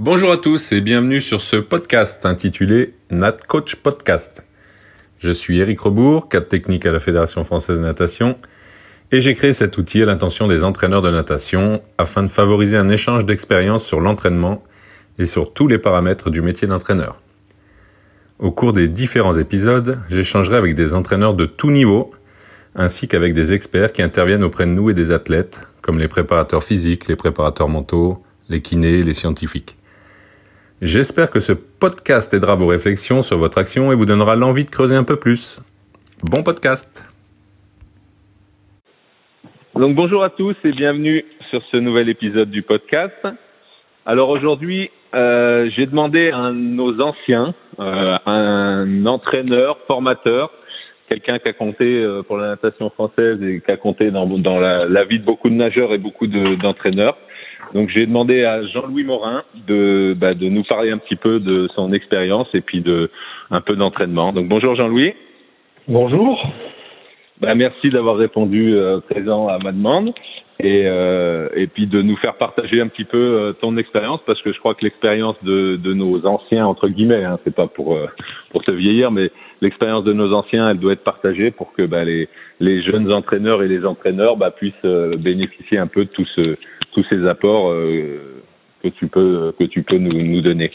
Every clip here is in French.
Bonjour à tous et bienvenue sur ce podcast intitulé Nat Coach Podcast. Je suis Eric Rebourg, cadre technique à la Fédération française de natation, et j'ai créé cet outil à l'intention des entraîneurs de natation afin de favoriser un échange d'expériences sur l'entraînement et sur tous les paramètres du métier d'entraîneur. Au cours des différents épisodes, j'échangerai avec des entraîneurs de tout niveau, ainsi qu'avec des experts qui interviennent auprès de nous et des athlètes, comme les préparateurs physiques, les préparateurs mentaux, les kinés, les scientifiques. J'espère que ce podcast aidera vos réflexions sur votre action et vous donnera l'envie de creuser un peu plus. Bon podcast Donc bonjour à tous et bienvenue sur ce nouvel épisode du podcast. Alors aujourd'hui, euh, j'ai demandé à nos anciens, euh, un entraîneur, formateur, quelqu'un qui a compté euh, pour la natation française et qui a compté dans, la vie de beaucoup de nageurs et beaucoup d'entraîneurs. Donc j'ai demandé à Jean-Louis Morin de, bah, de nous parler un petit peu de son expérience et puis de un peu d'entraînement. Donc bonjour Jean-Louis. Bonjour. Bah, merci d'avoir répondu euh, présent à ma demande et, euh, et puis de nous faire partager un petit peu euh, ton expérience parce que je crois que l'expérience de, de nos anciens entre guillemets, hein, c'est pas pour euh, pour te vieillir, mais l'expérience de nos anciens, elle doit être partagée pour que bah, les les jeunes entraîneurs et les entraîneurs bah, puissent bénéficier un peu de tout ce tous ces apports euh, que tu peux que tu peux nous, nous donner.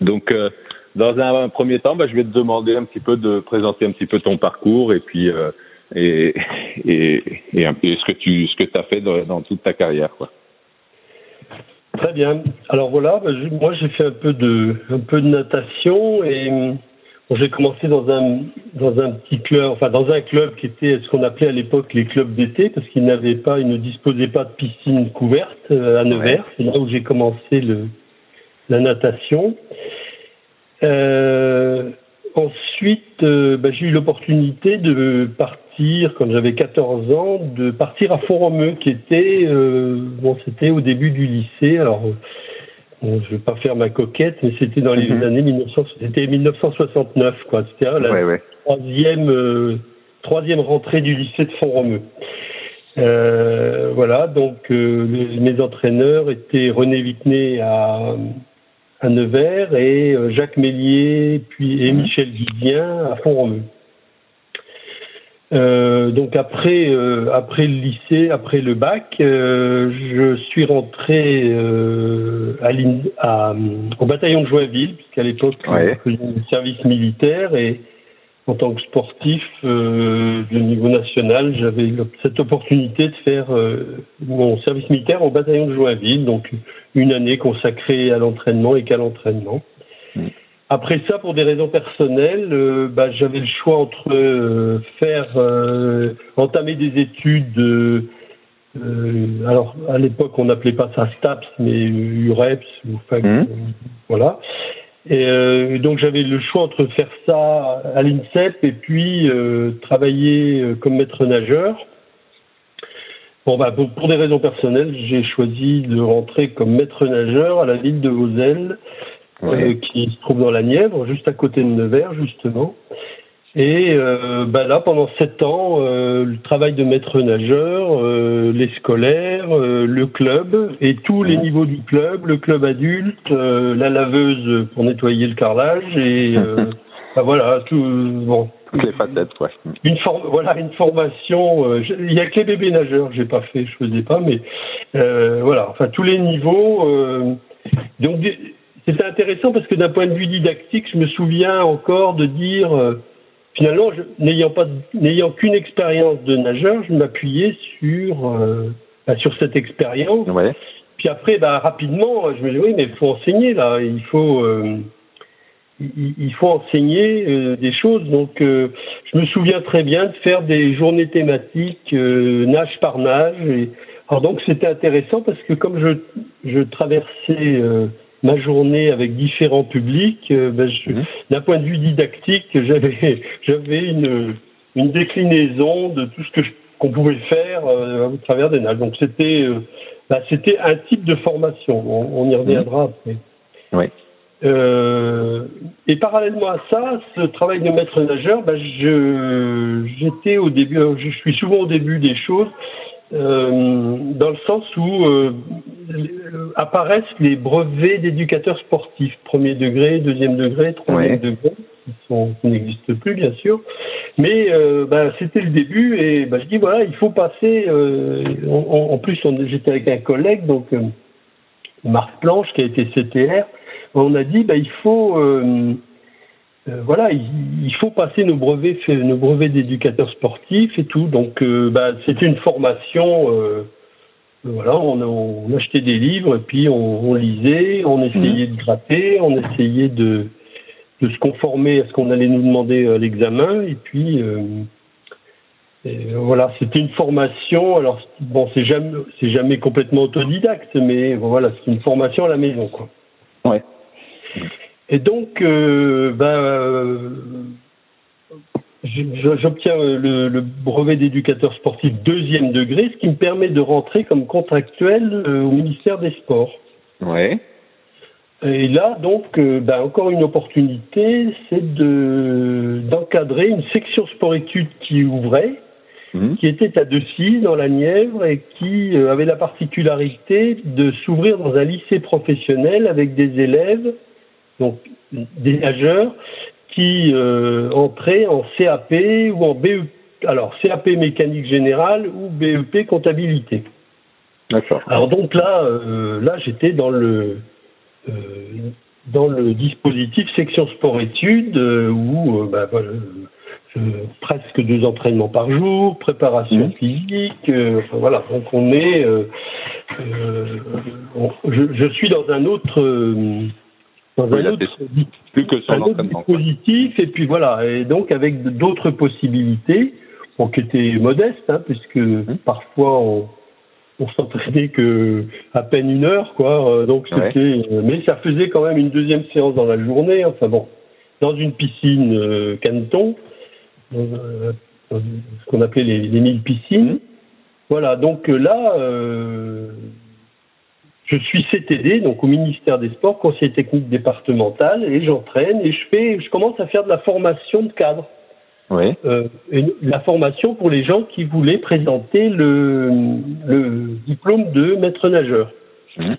Donc euh, dans un, premier temps, bah, je vais te demander un petit peu de présenter un petit peu ton parcours et puis euh, et, et, et, un peu ce que tu ce que as fait dans, dans, toute ta carrière quoi. Très bien. Alors voilà, bah, moi j'ai fait un peu de un peu de natation et j'ai commencé dans un dans un petit club, enfin dans un club qui était ce qu'on appelait à l'époque les clubs d'été, parce qu'ils n'avaient pas, ils ne disposaient pas de piscine couverte euh, à Nevers. C'est là où j'ai commencé le la natation. Euh, ensuite, euh, bah, j'ai eu l'opportunité de partir quand j'avais 14 ans, de partir à Font-Romeu, qui était euh, bon, c'était au début du lycée. Alors Bon, je vais pas faire ma coquette, mais c'était dans les mhm. années 1900, c'était 1969, quoi. C'était la troisième, euh, troisième rentrée du lycée de Font-Romeu. Euh, voilà, donc euh, mes entraîneurs étaient René Vitnet à, à Nevers et Jacques Mélier, puis et mhm. Michel Guidien à Font-Romeu. Euh, donc après, euh, après le lycée, après le bac, euh, je suis rentré euh, à, à, au bataillon de Joinville, puisqu'à l'époque, ouais. je faisais service militaire et en tant que sportif euh, de niveau national, j'avais cette opportunité de faire mon service militaire au bataillon de Joinville, donc une année consacrée à l'entraînement et qu'à l'entraînement. Mm. Après ça, pour des raisons personnelles, euh, bah, j'avais le choix entre euh, faire euh, entamer des études. Euh, alors à l'époque, on n'appelait pas ça STAPS, mais UREPS ou mmh. voilà. Et donc j'avais le choix entre faire ça à l'INSEP et puis travailler comme maître nageur. Bon, bah, pour, pour des raisons personnelles, j'ai choisi de rentrer comme maître nageur à la ville de Voselles euh, qui se trouve dans la Nièvre, juste à côté de Nevers, justement. Et euh, bah là, pendant sept ans, euh, le travail de maître nageur, euh, les scolaires, euh, le club et tous les niveaux du club, le club adulte, euh, la laveuse pour nettoyer le carrelage et bah voilà, tout bon. Toutes les facettes, ouais. Une forme, voilà, une formation. il y a que les bébés nageurs, j'ai pas fait, je faisais pas, mais voilà, enfin tous les niveaux. donc c'était intéressant parce que d'un point de vue didactique, je me souviens encore de dire, euh, finalement, n'ayant pas, n'ayant qu'une expérience de nageur, je m'appuyais sur euh, bah, sur cette expérience. Ouais. Puis après, bah, rapidement, je me dis oui, mais il faut enseigner là, il faut euh, il, il, faut enseigner euh, des choses. Donc, je me souviens très bien de faire des journées thématiques nage par nage. Et, alors donc, c'était intéressant parce que comme je je traversais ma journée avec différents publics, euh, ben mhm. d'un point de vue didactique, j'avais j'avais une, une déclinaison de tout ce que qu'on pouvait faire euh, au travers des nages. Donc c'était euh, ben, c'était un type de formation. On, y reviendra mhm. après. Oui. Euh, et parallèlement à ça, ce travail de maître nageur, ben je j'étais au début, je suis souvent au début des choses, euh, dans le sens où euh, apparaissent les brevets d'éducateurs sportifs, premier degré, deuxième degré, troisième degré, qui, n'existent plus bien sûr. Mais euh, bah, c'était le début et bah, je dis voilà, il faut passer. En, plus, j'étais avec un collègue, donc Marc Planche, qui a été CTR. On a dit bah, il faut euh, voilà, il, faut passer nos brevets, nos brevets d'éducateurs sportifs et tout. Donc, euh, bah, c'était une formation. Euh, voilà, on, achetait des livres et puis on, lisait, on essayait de gratter, on essayait de, de se conformer à ce qu'on allait nous demander à l'examen. Et puis, voilà, c'était une formation. Alors, bon, c'est jamais, c'est jamais complètement autodidacte, mais voilà, c'est une formation à la maison, quoi. Ouais. Et donc, euh, ben, j'obtiens le, brevet d'éducateur sportif deuxième degré, ce qui me permet de rentrer comme contractuel euh, au ministère des Sports. Ouais. Et là, donc, euh, ben, encore une opportunité, c'est de d'encadrer une section sport-études qui ouvrait, mmh. qui était à Decy, dans la Nièvre, et qui avait la particularité de s'ouvrir dans un lycée professionnel avec des élèves donc des nageurs qui euh, entraient en CAP ou en BEP, alors CAP mécanique générale ou BEP comptabilité. D'accord. Alors donc là, euh, là j'étais dans le euh, dans le dispositif section sport études où bah, presque deux entraînements par jour, préparation mmh. physique, enfin, voilà. Donc on est, je, je, suis dans un autre dans un autre, plus que un autre dispositif, et puis voilà, et donc avec d'autres possibilités, bon, qui étaient modestes, hein, puisque hum. parfois on, on s'entraînait que à peine une heure, quoi. Euh, donc c'était, euh, mais ça faisait quand même une deuxième séance dans la journée. Enfin bon, dans une piscine euh, Canton, euh, ce qu'on appelait les, les mille piscines. Hum. Voilà, donc là, je suis CTD, donc au ministère des Sports, conseiller technique départemental, et j'entraîne et je fais, je commence à faire de la formation de cadre. Oui. Euh, la formation pour les gens qui voulaient présenter le, le diplôme de maître nageur. Mmh.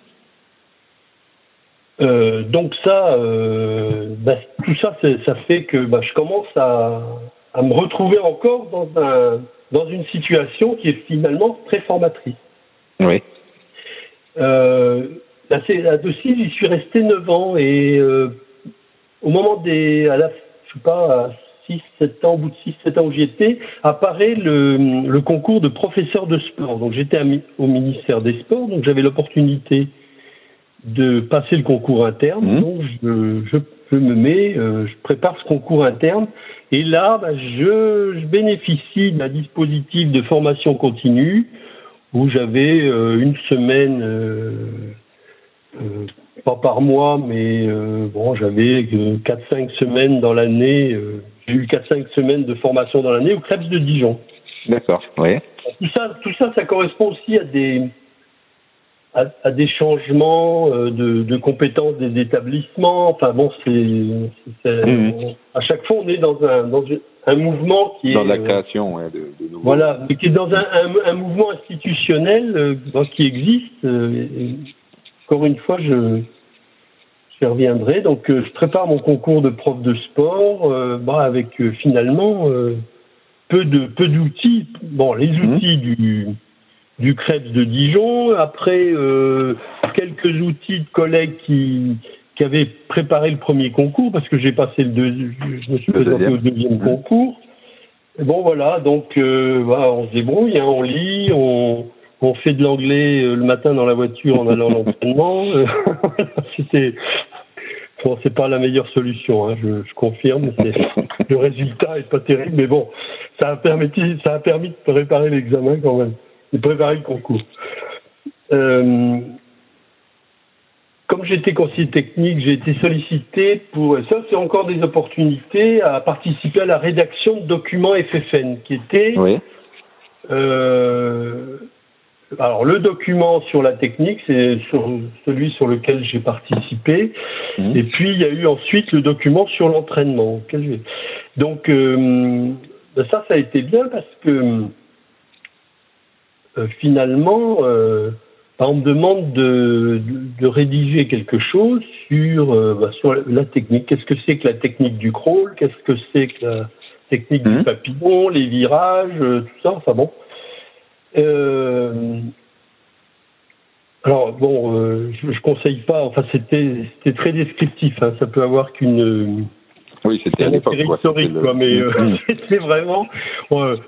Euh, donc ça, euh, bah, tout ça, ça fait que bah, je commence à, à me retrouver encore dans, un, dans une situation qui est finalement très formatrice. Oui. Euh, à Docile, j'y suis resté 9 ans et euh, au moment des, à la, je sais pas, à 6, 7 ans, au bout de 6, 7 ans où j'y étais, apparaît le, le concours de professeur de sport. Donc j'étais au ministère des Sports, donc j'avais l'opportunité de passer le concours interne. Mmh. Donc je, je, je, me mets, euh, je prépare ce concours interne et là, bah, je, je bénéficie d'un dispositif de formation continue où j'avais euh, une semaine, euh, euh, pas par mois, mais bon, j'avais 4-5 semaines dans l'année. J'ai eu 4-5 semaines de formation dans l'année au Krebs de Dijon. D'accord, oui. Tout ça, tout ça, ça correspond aussi à des, à, des changements de, de, compétences des établissements. Enfin bon, c'est, mmh. à chaque fois on est dans un, dans un mouvement qui est dans la création de, de nouveaux... voilà mais qui est dans un, un, un mouvement institutionnel euh, qui existe euh, encore une fois je je reviendrai. Donc euh, je prépare mon concours de prof de sport euh, bah, avec euh, finalement peu de peu d'outils. Bon les mmh. outils du du Krebs de Dijon après quelques outils de collègues qui qui avait préparé le premier concours parce que j'ai passé le deuxième, je me suis présenté au deuxième concours. Et bon voilà, donc euh, on se débrouille, hein, on lit, on, on fait de l'anglais euh, le matin dans la voiture en allant à l'entraînement. C'était bon, c'est pas la meilleure solution, hein, je, je confirme. Le résultat est pas terrible, mais bon, ça a permis, ça a permis de préparer l'examen quand même, de préparer le concours. Euh, comme j'étais conseiller technique, j'ai été sollicité pour, ça c'est encore des opportunités, à participer à la rédaction de documents FFN, qui était, oui. euh, alors le document sur la technique, c'est sur, celui sur lequel j'ai participé, mmh. et puis il y a eu ensuite le document sur l'entraînement. Donc euh, ça, ça a été bien parce que finalement, on me demande de, de, rédiger quelque chose sur, bah, sur la technique. Qu'est-ce que c'est que la technique du crawl? Qu'est-ce que c'est que la technique du mmh. papillon, les virages, tout ça? Enfin bon. Alors bon, euh, je, je, conseille pas. Enfin, c'était c'était très descriptif. Hein, ça peut avoir qu'une oui, c'était un intérêt historique, quoi, mais euh, mm. c'était vraiment,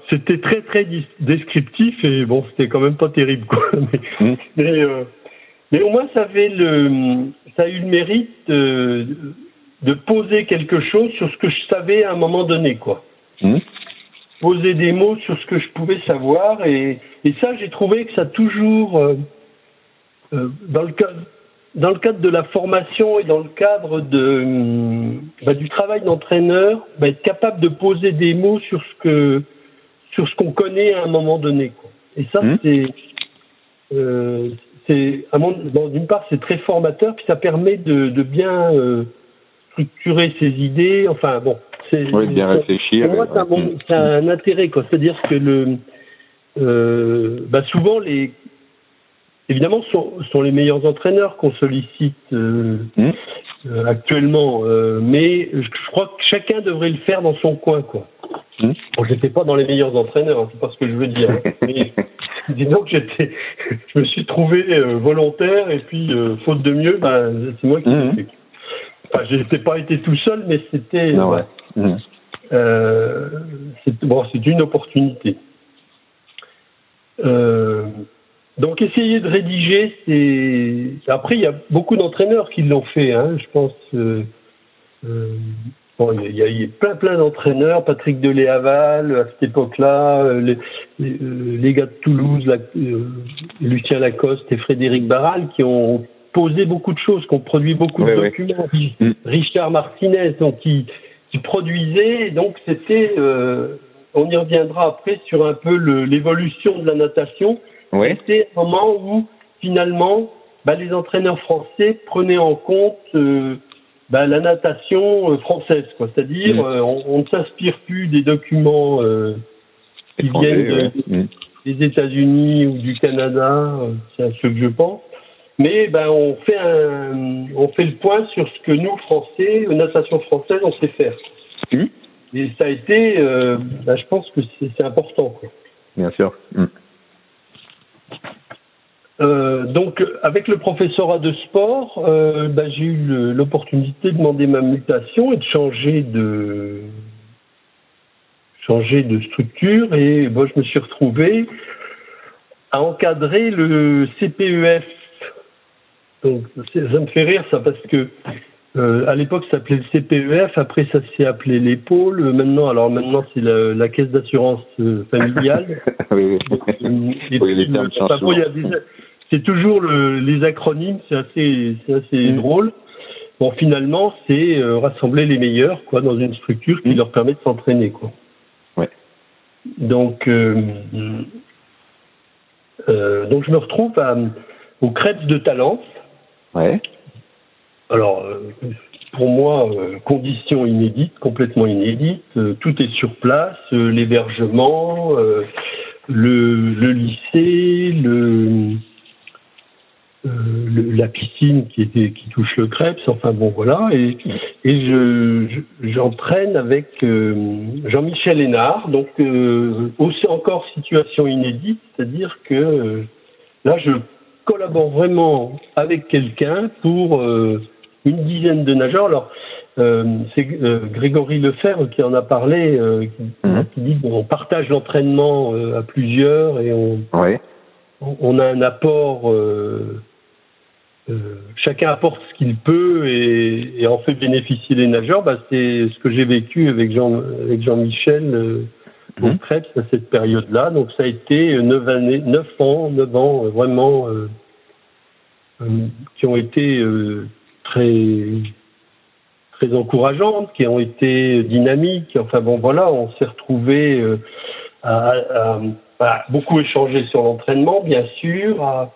c'était très très descriptif et bon, c'était quand même pas terrible, quoi. Mais, mm. mais, euh, mais, au moins, ça avait le, ça a eu le mérite de, poser quelque chose sur ce que je savais à un moment donné, quoi. Mm. Poser des mots sur ce que je pouvais savoir et, et ça, j'ai trouvé que ça a toujours euh, euh, dans le cadre dans le cadre de la formation et dans le cadre de bah, du travail d'entraîneur, bah, être capable de poser des mots sur ce que sur ce qu'on connaît à un moment donné. Quoi. Et ça, mmh. c'est euh, d'une part c'est très formateur, puis ça permet de, de bien euh, structurer ses idées. Enfin bon, c'est oui, bien réfléchir. Pour moi, c'est un, un, intérêt. C'est-à-dire que le euh, bah souvent les évidemment, sont, sont les meilleurs entraîneurs qu'on sollicite euh, mmh. euh, actuellement. Euh, mais je crois que chacun devrait le faire dans son coin, quoi. Mmh. Bon, j'étais pas dans les meilleurs entraîneurs, hein, c'est pas ce que je veux dire. Hein. mais disons que j'étais, je me suis trouvé volontaire et puis faute de mieux, ben, c'est moi qui mmh. fait. Enfin, j'ai pas été tout seul, mais c'était. ouais. c'est bon, c'est une opportunité. Euh, donc essayer de rédiger, c'est après il y a beaucoup d'entraîneurs qui l'ont fait. Hein, je pense. Euh, euh, bon, il y, a, il y a plein plein d'entraîneurs, Patrick Deléaval à cette époque-là, euh, les, les, gars de Toulouse, la, Lucien Lacoste et Frédéric Barral qui ont posé beaucoup de choses, qui ont produit beaucoup de documents. Mm. Richard Martinez, donc qui, qui produisait, donc c'était, on y reviendra après sur un peu l'évolution de la natation oui. C'était un moment où, finalement, bah, les entraîneurs français prenaient en compte euh, bah, la natation euh, française. C'est-à-dire, mm. euh, on, ne s'inspire plus des documents qui viennent mm. des États-Unis ou du Canada, c'est à ce que je pense. Mais ben, on fait un, on fait le point sur ce que nous Français, natation française, on sait faire. Mm. Et ça a été, je pense que c'est important. Quoi. Bien sûr. Donc, avec le professorat de sport, euh, bah, j'ai eu l'opportunité de demander ma mutation et de changer de changer de structure. Et moi, je me suis retrouvé à encadrer le CPEF. Donc, ça me fait rire ça parce que euh, à l'époque, ça s'appelait le CPEF. Après, ça s'est appelé l'épaule. Maintenant, alors maintenant, c'est la, la, caisse d'assurance euh, familiale. oui, oui. C'est toujours le, les acronymes. C'est assez, assez mm. drôle. Bon, finalement, c'est euh, rassembler les meilleurs, quoi, dans une structure qui mm. leur permet de s'entraîner, quoi. Ouais. Donc, donc, je me retrouve à, au Crêpes de Talence. Ouais. Alors, euh, pour moi, euh, conditions inédites, complètement inédites. Euh, tout est sur place, l'hébergement, le, le, lycée, le, la piscine qui, était, qui touche le crêpe, enfin bon voilà, et, et je, j'entraîne avec Jean-Michel Hénard, donc aussi encore situation inédite, c'est-à-dire que là je collabore vraiment avec quelqu'un pour une dizaine de nageurs. Alors, euh, c'est euh, Grégory Lefebvre qui en a parlé, euh, mhm. qui, dit qu'on partage l'entraînement à plusieurs et on, on, a un apport. chacun apporte ce qu'il peut et, et, en fait bénéficier les nageurs. Bah, c'est ce que j'ai vécu avec Jean avec Jean-Michel au mmh. à cette période-là. Donc ça a été neuf années, neuf ans, neuf ans vraiment qui ont été très très encourageantes, qui ont été dynamiques. Enfin bon, voilà, on s'est retrouvé euh, à, à, beaucoup échanger sur l'entraînement, bien sûr, à,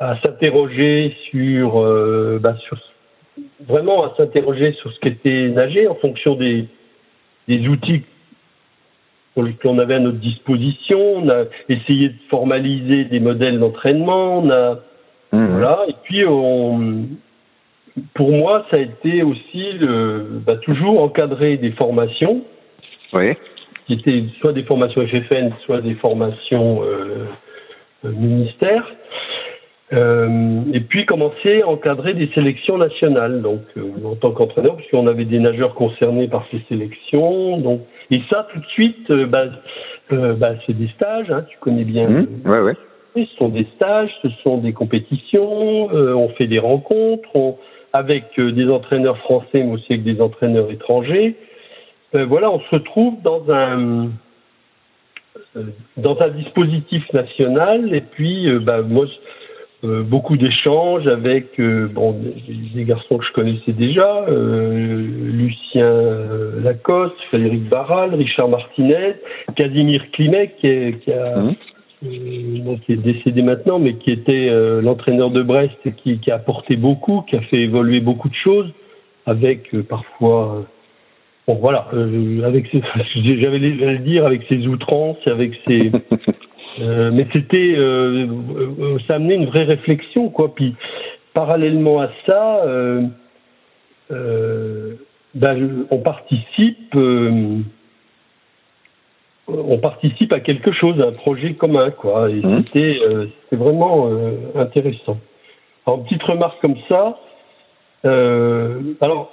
à s'interroger sur, euh, bah, sur vraiment à s'interroger sur ce qu'était nager en fonction des, des outils qu'on avait à notre disposition. On a essayé de formaliser des modèles d'entraînement. On a mmh. voilà. Et puis on, pour moi, ça a été aussi le, bah, toujours encadrer des formations. Oui. Qui étaient soit des formations FFN, soit des formations euh, euh ministères. Euh, et puis commencer à encadrer des sélections nationales, donc euh, en tant qu'entraîneur, puisqu'on avait des nageurs concernés par ces sélections. Donc, et ça, tout de suite, euh, bah, bah, c'est des stages, hein, tu connais bien. Mmh, ouais, ouais. Ce sont des stages, ce sont des compétitions, on fait des rencontres, on, avec des entraîneurs français, mais aussi avec des entraîneurs étrangers. Voilà, on se retrouve dans un dans un dispositif national, et puis bah, moi euh, beaucoup d'échanges avec euh, bon, des, garçons que je connaissais déjà, euh, Lucien Lacoste, Frédéric Barral, Richard Martinez, Casimir Klimek qui, qui, a, mmh. qui est décédé maintenant, mais qui était l'entraîneur de Brest et qui, qui, a apporté beaucoup, qui a fait évoluer beaucoup de choses, avec parfois bon voilà, avec j'avais le dire avec ses outrances, avec ses Euh, mais c'était, euh, euh, ça amenait une vraie réflexion, quoi. Puis parallèlement à ça, ben, on participe, on participe à quelque chose, à un projet commun, quoi. Et mmh. c'était, c'était vraiment intéressant. Alors, petite remarque comme ça. alors,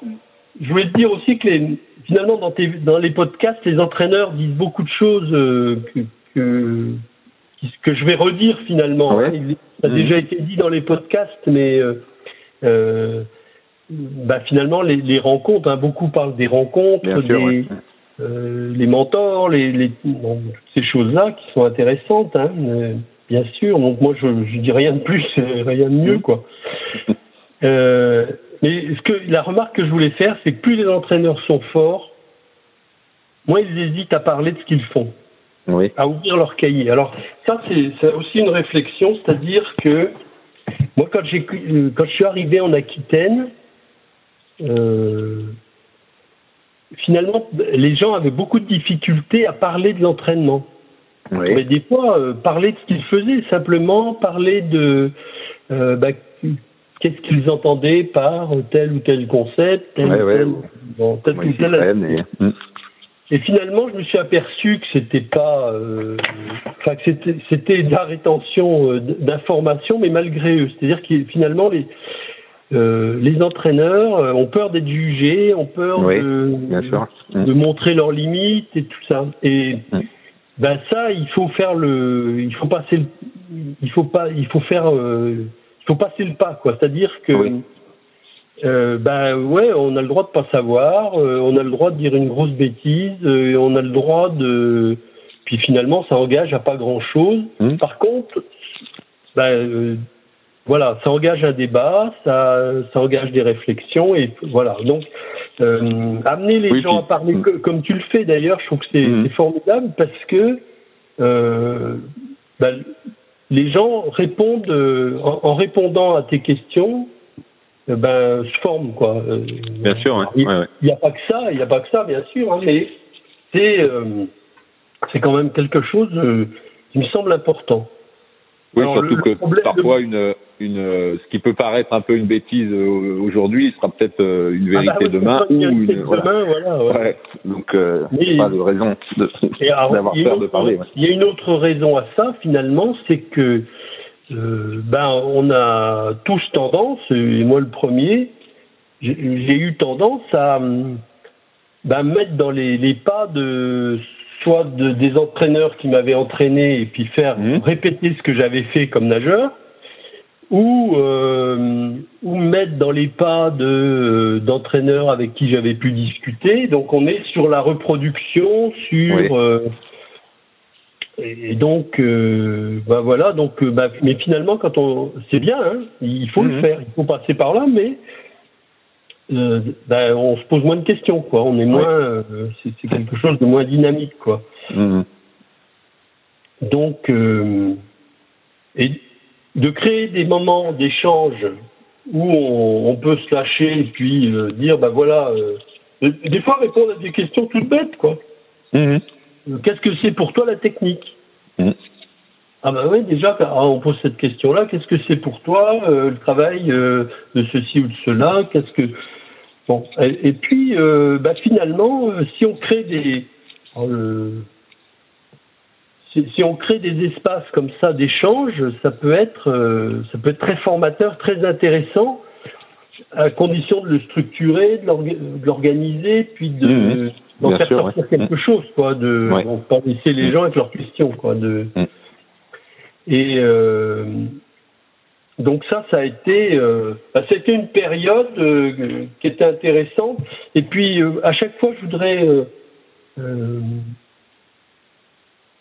je voulais te dire aussi que les, finalement, dans, tes, dans les podcasts, les entraîneurs disent beaucoup de choses que, que que je vais redire finalement. Hein. ça a mmh. déjà été dit dans les podcasts, mais euh, euh, bah, finalement les, rencontres, hein, beaucoup parlent des rencontres, des, euh, les mentors, les, les ces choses-là qui sont intéressantes, hein, bien sûr. Donc moi je, je dis rien de plus, rien de mieux, mmh. quoi. Mais ce que la remarque que je voulais faire, c'est que plus les entraîneurs sont forts, moins ils hésitent à parler de ce qu'ils font oui. à ouvrir leur cahier. Alors ça, c'est aussi une réflexion, c'est-à-dire que moi, quand, quand je suis arrivé en Aquitaine, euh, finalement, les gens avaient beaucoup de difficultés à parler de l'entraînement. Oui. Mais des fois, euh, parler de ce qu'ils faisaient, simplement parler de euh, bah, qu'est-ce qu'ils entendaient par tel ou tel concept, tel, ou tel, bon, tel ou tel. Et finalement, je me suis aperçu que c'était pas, euh, enfin que c'était, c'était de la rétention euh, d'informations, mais malgré eux. C'est-à-dire que finalement, les, euh, les entraîneurs euh, ont peur d'être jugés, ont peur de, de montrer leurs limites et tout ça. Et mm. ben ça, il faut faire le, il faut passer, le, il faut pas, il faut faire, faut passer le pas, quoi. C'est-à-dire que euh, ben ouais, on a le droit de pas savoir, euh, on a le droit de dire une grosse bêtise, euh, on a le droit de. Puis finalement, ça engage à pas grand chose. Mmh. Par contre, ben voilà, ça engage un débat, ça, ça engage des réflexions et voilà. Donc, amener les gens à parler mmh. comme tu le fais d'ailleurs, je trouve que c'est mmh. formidable parce que ben, les gens répondent en répondant à tes questions eh ben, se forme quoi. Euh, bien sûr, il n'y a pas que ça, il n'y a pas que ça, bien sûr, hein, mais c'est euh, c'est quand même quelque chose euh, qui me semble important. Oui, surtout que parfois une une ce qui peut paraître un peu une bêtise aujourd'hui sera peut-être une vérité ah bah demain ou une demain, voilà. ouais. Donc pas de raison d'avoir peur de parler. Il y a une autre raison à ça finalement, c'est que euh, ben, on a tous tendance, et moi le premier, j'ai eu tendance à ben, mettre dans les, les, pas de soit de, des entraîneurs qui m'avaient entraîné et puis faire mmh. répéter ce que j'avais fait comme nageur, ou euh, ou mettre dans les pas de d'entraîneurs avec qui j'avais pu discuter. Donc on est sur la reproduction, sur euh, et donc, euh, bah voilà. Donc, euh, bah, mais finalement, quand on, c'est bien, hein, il faut le mhm. faire, il faut passer par là, mais euh, bah, on se pose moins de questions, quoi. On est moins, euh, c'est, quelque chose de moins dynamique, quoi. Mhm. Donc, euh, et de créer des moments d'échange où on, on, peut se lâcher et puis dire, bah voilà, des fois répondre à des questions toutes bêtes, quoi. Mhm. qu'est-ce que c'est pour toi la technique? Mm. Ah bah oui, déjà, ah, on pose cette question-là. Qu'est-ce que c'est pour toi euh, le travail euh, de ceci ou de cela Qu'est-ce que bon Et, et puis, euh, bah, finalement, si on crée des euh, si, si on crée des espaces comme ça d'échange, ça peut être ça peut être très formateur, très intéressant, à condition de le structurer, de l'orga- de l'organiser, puis de Mhm. d'en Bien faire sûr, sortir ouais. quelque Mhm. chose, quoi. De Ouais. bon, pas laisser les gens avec leurs questions, quoi. De. Et euh, donc ça, ça a été, euh, bah, c'était une période euh, qui était intéressante. Et puis euh, à chaque fois, je voudrais euh, euh,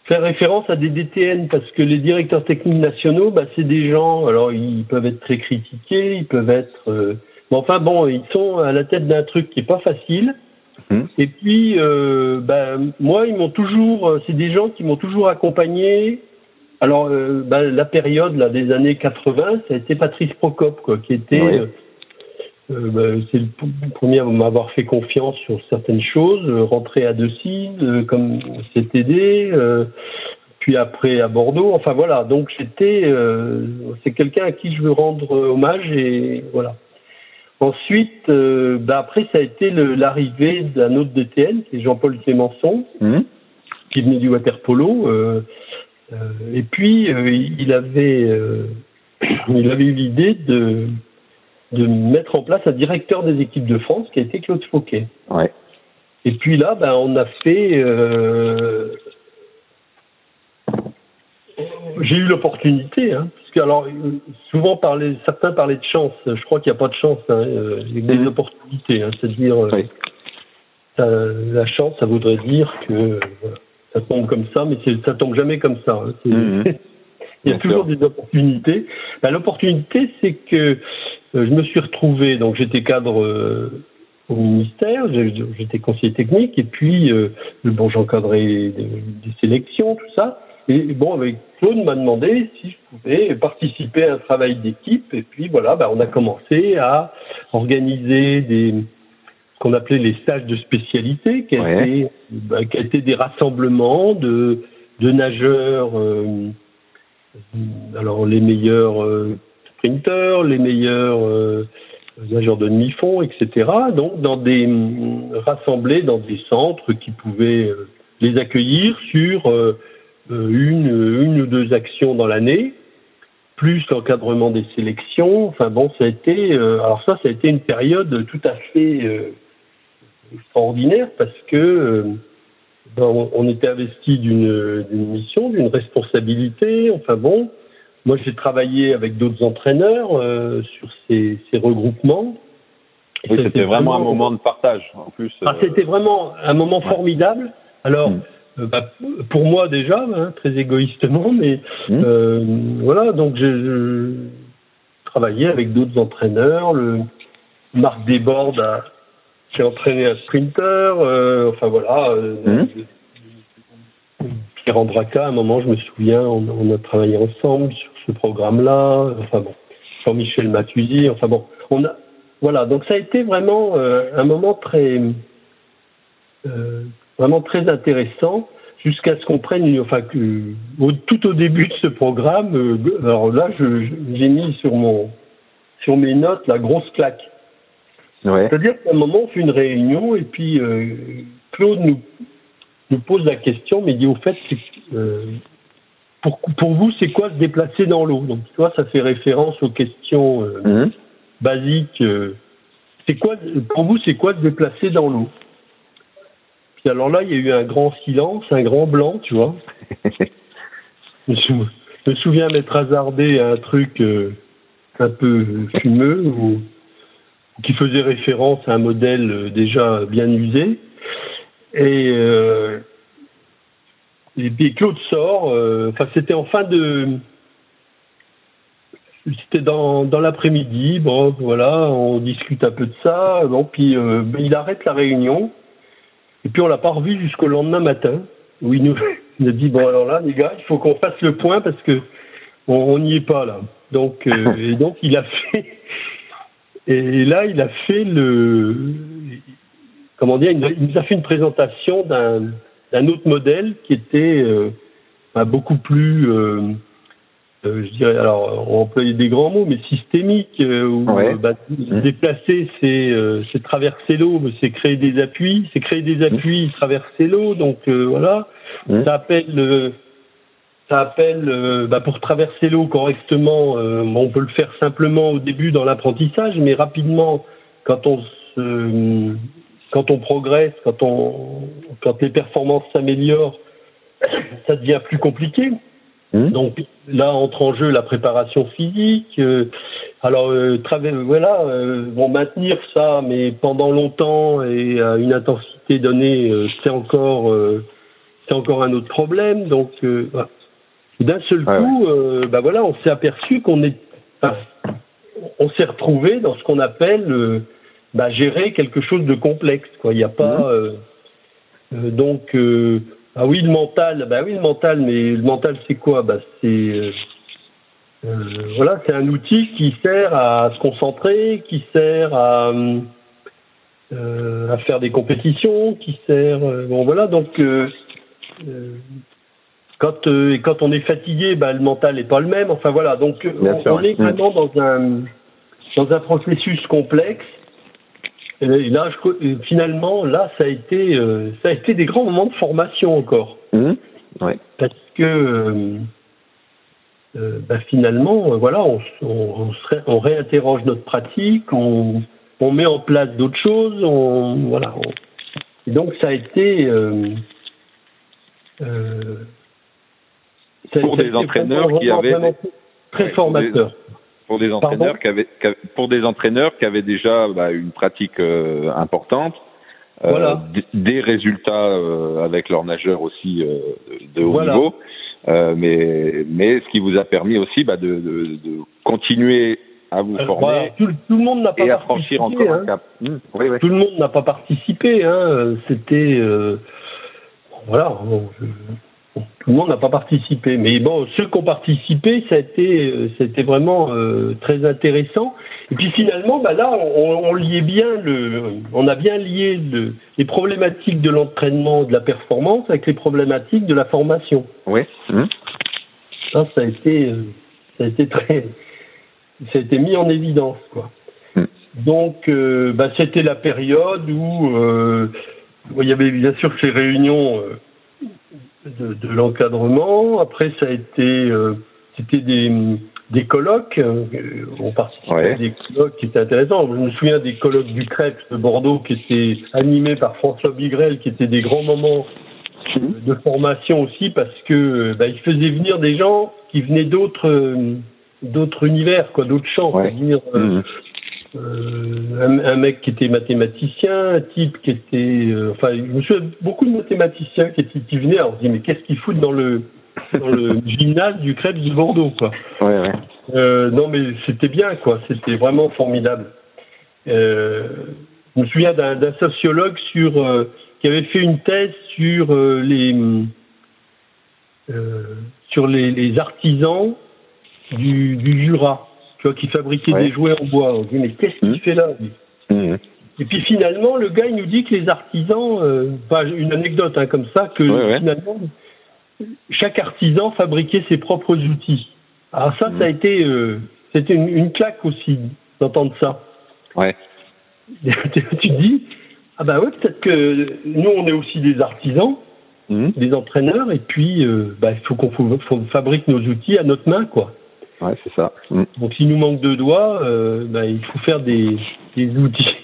faire référence à des DTN parce que les directeurs techniques nationaux, bah, c'est des gens. Alors ils peuvent être très critiqués, ils peuvent être. euh, mais enfin bon, ils sont à la tête d'un truc qui est pas facile. Mhm. Et puis, euh, bah, moi, ils m'ont toujours. C'est des gens qui m'ont toujours accompagné. Alors, euh, bah, la période là des années 80, ça a été Patrice Procope, quoi, qui était. Oui. euh, euh, bah, c'est le premier à m'avoir fait confiance sur certaines choses, rentrer à Deci, euh, comme CTD, puis après à Bordeaux. Enfin voilà, donc euh, c'est quelqu'un à qui je veux rendre hommage et voilà. Ensuite, euh, bah après ça a été l'arrivée d'un autre DTN, qui est Jean-Paul Clémenceau, Mhm. qui venait du water polo. euh, et puis euh, il avait, euh, il avait eu l'idée de de mettre en place un directeur des équipes de France qui a été Claude Fauquet. Ouais. Et puis là, ben, on a fait. euh, J'ai eu l'opportunité, hein, parce que alors euh, souvent parler, certains parlaient de chance. Je crois qu'il n'y a pas de chance, hein, euh, il y a des Mhm. opportunités. Hein, C'est-à-dire, euh, Oui. la chance, ça voudrait dire que euh, voilà, ça tombe comme ça, mais ça tombe jamais comme ça. hein. Mhm. Il y a Bien toujours sûr. des opportunités. Ben, L'opportunité, c'est que euh, je me suis retrouvé, donc j'étais cadre euh, au ministère, j'étais conseiller technique, et puis euh, bon, j'encadrais des, des sélections, tout ça. Et bon, avec Claude m'a demandé si je pouvais participer à un travail d'équipe, et puis voilà, ben, on a commencé à organiser des qu'on appelait les stages de spécialité, qui Ouais. étaient qui étaient des rassemblements de de nageurs. euh, alors les meilleurs euh, sprinteurs, les meilleurs euh, nageurs de demi-fond, etc. Donc dans des rassemblés dans des centres qui pouvaient les accueillir sur une, une ou deux actions dans l'année, plus l'encadrement des sélections. Enfin bon, ça a été euh, alors ça, ça a été une période tout à fait euh, extraordinaire parce que euh, ben, on, était investi d'une mission, d'une responsabilité. Enfin bon, moi j'ai travaillé avec d'autres entraîneurs euh, sur ces, ces regroupements. Oui, c'était vraiment un moment de partage. En plus. Ah, euh, c'était vraiment un moment ouais. formidable. Alors, Mm. euh, bah, pour moi déjà, hein, très égoïstement, mais Mm. euh, voilà, donc je, je travaillais avec d'autres entraîneurs. Le Marc Desbordes a j'ai entraîné un sprinter. euh, enfin voilà. euh, Mhm. Pierre Andraca, à un moment, je me souviens, on, on a travaillé ensemble sur ce programme-là. Enfin bon, Jean-Michel Mathusi. Enfin bon, on a voilà. Donc ça a été vraiment euh, un moment très euh, vraiment très intéressant jusqu'à ce qu'on prenne, une- enfin que au- tout au début de ce programme, euh, alors là, j'ai mis sur mon sur mes notes la grosse claque. Ouais. C'est-à-dire qu'à un moment, on fait une réunion et puis euh, Claude nous, nous pose la question, mais il dit au fait, euh, pour, pour vous, c'est quoi se déplacer dans l'eau? Donc, tu vois, ça fait référence aux questions euh, Mhm. basiques. c'est quoi, pour vous, c'est quoi se déplacer dans l'eau? Puis alors là, il y a eu un grand silence, un grand blanc, tu vois. Je me- souviens m'être hasardé à un truc un peu fumeux ou qui faisait référence à un modèle euh, déjà bien usé. Et, euh, et puis Claude sort, euh, enfin c'était en fin de... C'était dans, dans l'après-midi, bon voilà, on discute un peu de ça, bon, puis euh, ben, il arrête la réunion, et puis on l'a pas revu jusqu'au lendemain matin, où il nous, il nous dit, bon alors là les gars, il faut qu'on fasse le point parce que on n'y est pas là. Donc, euh, et donc il a fait, et là il a fait le, comment dire, il nous a- fait une présentation d'un un autre modèle qui était bah, beaucoup plus je dirais, alors on emploie des grands mots, mais systémique, où bah, mmh. déplacer, c'est traverser l'eau, c'est créer des appuis, c'est créer des mmh. appuis, traverser l'eau, donc voilà, mmh. ça appelle ça appelle, euh, bah pour traverser l'eau correctement, euh, on peut le faire simplement au début dans l'apprentissage, mais rapidement, quand on se, quand on progresse, quand on, quand les performances s'améliorent, ça devient plus compliqué. Mmh. Donc là entre en jeu la préparation physique. Euh, alors voilà, bon maintenir ça, mais pendant longtemps et à une intensité donnée, c'est encore c'est encore un autre problème. Donc voilà d'un seul coup, euh, bah voilà, on s'est aperçu qu'on est, on s'est retrouvé dans ce qu'on appelle euh, bah, gérer quelque chose de complexe. Quoi, il n'y a pas mhm. euh, donc ah oui le mental, bah oui le mental, mais le mental c'est quoi? Bah c'est voilà, c'est un outil qui sert à se concentrer, qui sert à à faire des compétitions, qui sert bon voilà donc quand, euh, quand on est fatigué, bah, le mental n'est pas le même. Enfin voilà, donc on, est vraiment dans un, dans un processus complexe. Et là, finalement, là, ça a été, euh, ça a été des grands moments de formation encore. Mmh. Parce que euh, bah, finalement, voilà, on, on, on, réinterroge notre pratique, on, on met en place d'autres choses, on, voilà. et donc, ça a été pour des entraîneurs qui avaient très formateur. Pour des, entraîneurs qui avaient, pour des entraîneurs qui avaient déjà bah, une pratique euh, importante, euh, des résultats euh, avec leurs nageurs aussi de haut niveau, mais mais ce qui vous a permis aussi bah, de, de, de continuer à vous former tout, le monde n'a pas et à franchir encore un hein. cap. Mmh, oui, oui. Tout le monde n'a pas participé. Hein. C'était voilà tout le monde n'a pas participé. Mais bon, ceux qui ont participé, ça a été, euh, ça vraiment euh, très intéressant. Et puis finalement, bah là, on, on, liait bien le, on a bien lié le, les problématiques de l'entraînement, de la performance, avec les problématiques de la formation. Oui. Mmh. Ça, ça a été, euh, ça a été très, ça a été mis en évidence, quoi. Mmh. Donc, bah, c'était la période où il y avait bien sûr ces réunions de, de l'encadrement. Après, ça a été, euh, c'était des, des colloques. Euh, on participait à des colloques qui étaient intéressants. Je me souviens des colloques du Crêpe de Bordeaux qui étaient animés par François Bigrel, qui étaient des grands moments de formation aussi parce que bah, il faisait venir des gens qui venaient d'autres d'autres univers, quoi, d'autres champs. Euh, mmh. Euh, un, mec qui était mathématicien, un type qui était, euh, enfin, je me souviens beaucoup de mathématiciens qui, étaient, qui venaient. Alors, on se dit mais qu'est-ce qu'ils foutent dans le dans le gymnase du Crêpe du Bordeaux, quoi. Ouais, ouais. Euh, non, mais c'était bien, quoi. C'était vraiment formidable. Euh, je me souviens d'un sociologue sur qui avait fait une thèse sur les sur les, les artisans du, du Jura qui fabriquait des jouets en bois. On dit, mais qu'est-ce qu'il mmh. fait là mmh. Et puis finalement, le gars, il nous dit que les artisans, euh, une anecdote hein, comme ça, que finalement, chaque artisan fabriquait ses propres outils. Alors ça, ça a mmh. été, euh, c'était une, claque aussi d'entendre ça. Ouais. tu te dis, ah bah ouais, peut-être que nous, on est aussi des artisans, des entraîneurs, et puis, euh, bah, il faut qu'on fabrique nos outils à notre main, quoi. Ouais, c'est ça. Mm. Donc s'il nous manque de doigts, euh, bah, il faut faire des, des outils,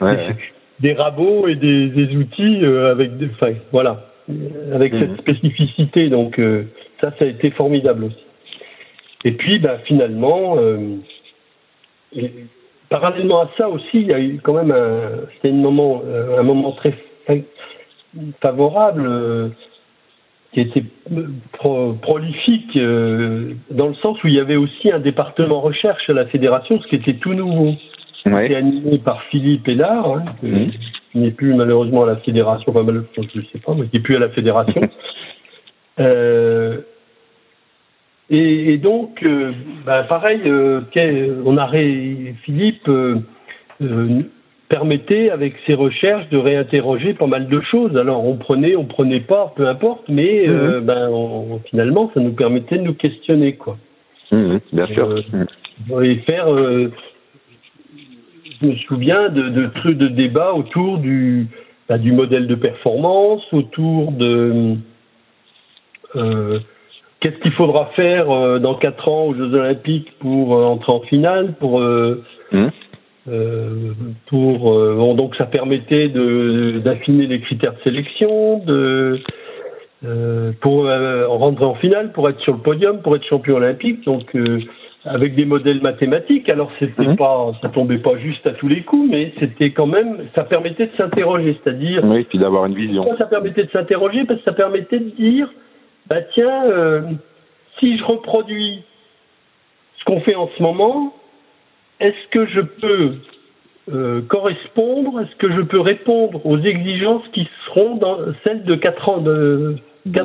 des rabots et des, des outils euh, avec, des, enfin, voilà, avec cette mm. spécificité. Donc euh, ça, ça a été formidable aussi. Et puis, bah, finalement, euh, parallèlement à ça aussi, il y a eu quand même un, c'était un moment, un moment très favorable qui était prolifique euh, dans le sens où il y avait aussi un département recherche à la fédération, ce qui était tout nouveau. Ouais. C'était animé par Philippe Hélard, hein, mhm. qui n'est plus malheureusement à la fédération, enfin malheureusement je ne sais pas, mais qui n'est plus à la fédération. euh, et, et, donc, euh, bah, pareil, euh, on a Philippe permettait, avec ses recherches, de réinterroger pas mal de choses. Alors, on prenait, on prenait pas, peu importe, mais mhm. ben, finalement, ça nous permettait de nous questionner, quoi. Mhm, bien sûr. Et faire je me souviens de, de trucs de débats autour du, bah, du modèle de performance, autour de euh, qu'est-ce qu'il faudra faire euh, dans quatre ans aux Jeux Olympiques pour euh, entrer en finale, pour mmh. Pour donc ça permettait de d'affiner les critères de sélection, de pour rentrer en finale, pour être sur le podium, pour être champion olympique. Donc avec des modèles mathématiques. Alors c'était mhm. pas, ça tombait pas juste à tous les coups, mais c'était quand même, ça permettait de s'interroger, c'est-à-dire. Oui, puis d'avoir une vision. Ça permettait de s'interroger parce que ça permettait de dire, bah tiens, euh, si je reproduis ce qu'on fait en ce moment, est-ce que je peux euh, correspondre, est-ce que je peux répondre aux exigences qui seront dans celles de quatre ans de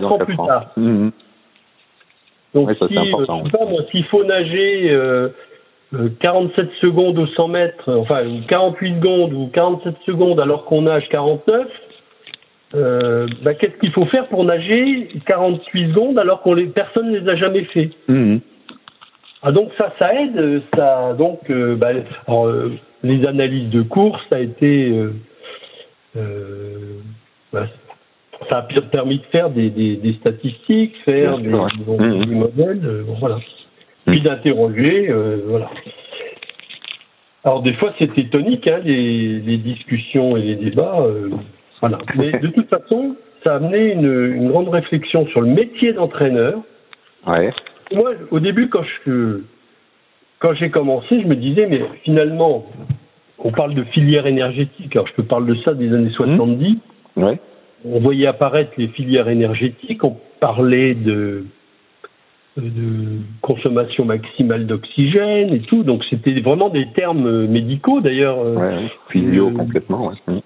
ans plus tard? Mhm. Donc, si, euh, s'il faut nager euh, 47 euh, secondes au 100 mètres, enfin 48 secondes ou 47 secondes alors qu'on nage 49, euh, bah, qu'est-ce qu'il faut faire pour nager 48 secondes alors qu'on les personne ne les a jamais fait? Mmh. Ah donc ça, ça aide. Ça donc euh, bah, alors, les analyses de course, ça a été bah, ça a permis de faire des, des, des statistiques, faire des, mmh. modèles, euh, voilà. Mmh. Puis d'interroger, euh, voilà. Alors des fois c'était tonique, hein, les, les, discussions et les débats, euh, voilà. Mais de toute façon, ça a amené une, une grande réflexion sur le métier d'entraîneur. Ouais. Moi, au début, quand je quand j'ai commencé, je me disais, mais finalement, on parle de filière énergétique. Alors je peux parler de ça des années 70. Mmh. Ouais on voyait apparaître les filières énergétiques, on parlait de, de consommation maximale d'oxygène et tout, donc c'était vraiment des termes médicaux d'ailleurs. Ouais, physio euh, complètement. Ouais.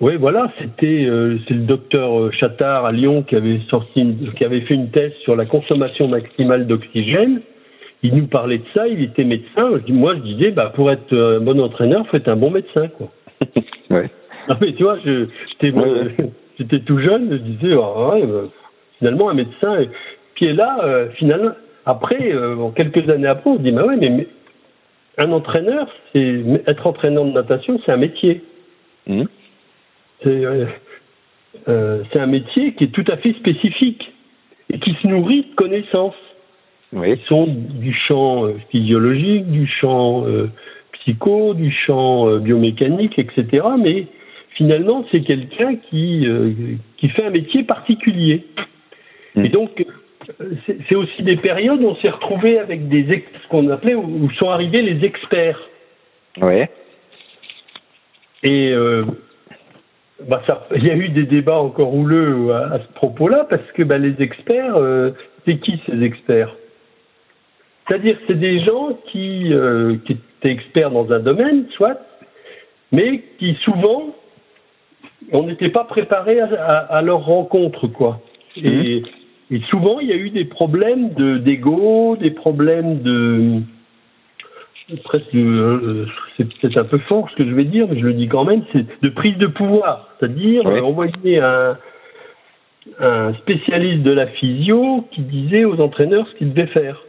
Oui, voilà, c'était euh, c'est le docteur Chattard à Lyon qui avait sorti, qui avait fait une thèse sur la consommation maximale d'oxygène. Il nous parlait de ça, il était médecin. Moi, je disais, bah pour être un bon entraîneur, faut être un bon médecin, quoi. ouais. Ah, mais tu vois, je, j'étais, j'étais tout jeune, je disais, ouais, bah, finalement, un médecin qui est là, euh, finalement, après, euh, quelques années après, on se dit, bah ouais, mais, un entraîneur, c'est être entraîneur de natation, c'est un métier. Mmh. Euh, c'est un métier qui est tout à fait spécifique et qui se nourrit de connaissances. Oui. Qui sont du champ physiologique, du champ psycho, du champ biomécanique, etc. Mais finalement, c'est quelqu'un qui, euh, qui fait un métier particulier. Hmm. Et donc, c'est aussi des périodes où on s'est retrouvé avec des ce qu'on appelait où sont arrivés les experts. Oui. Et euh, bah ça, il y a eu des débats encore houleux à, ce propos-là parce que bah, les experts, euh, c'est qui ces experts? C'est-à-dire c'est des gens qui, qui étaient experts dans un domaine, soit, mais qui souvent on n'était pas préparé à, leur rencontre, quoi. Et, mhm. souvent, il y a eu des problèmes de d'ego, des problèmes de presque, euh, c'est peut-être un peu fort ce que je vais dire, mais je le dis quand même, c'est de prise de pouvoir, c'est-à-dire envoyer un, un spécialiste de la physio qui disait aux entraîneurs ce qu'ils devaient faire.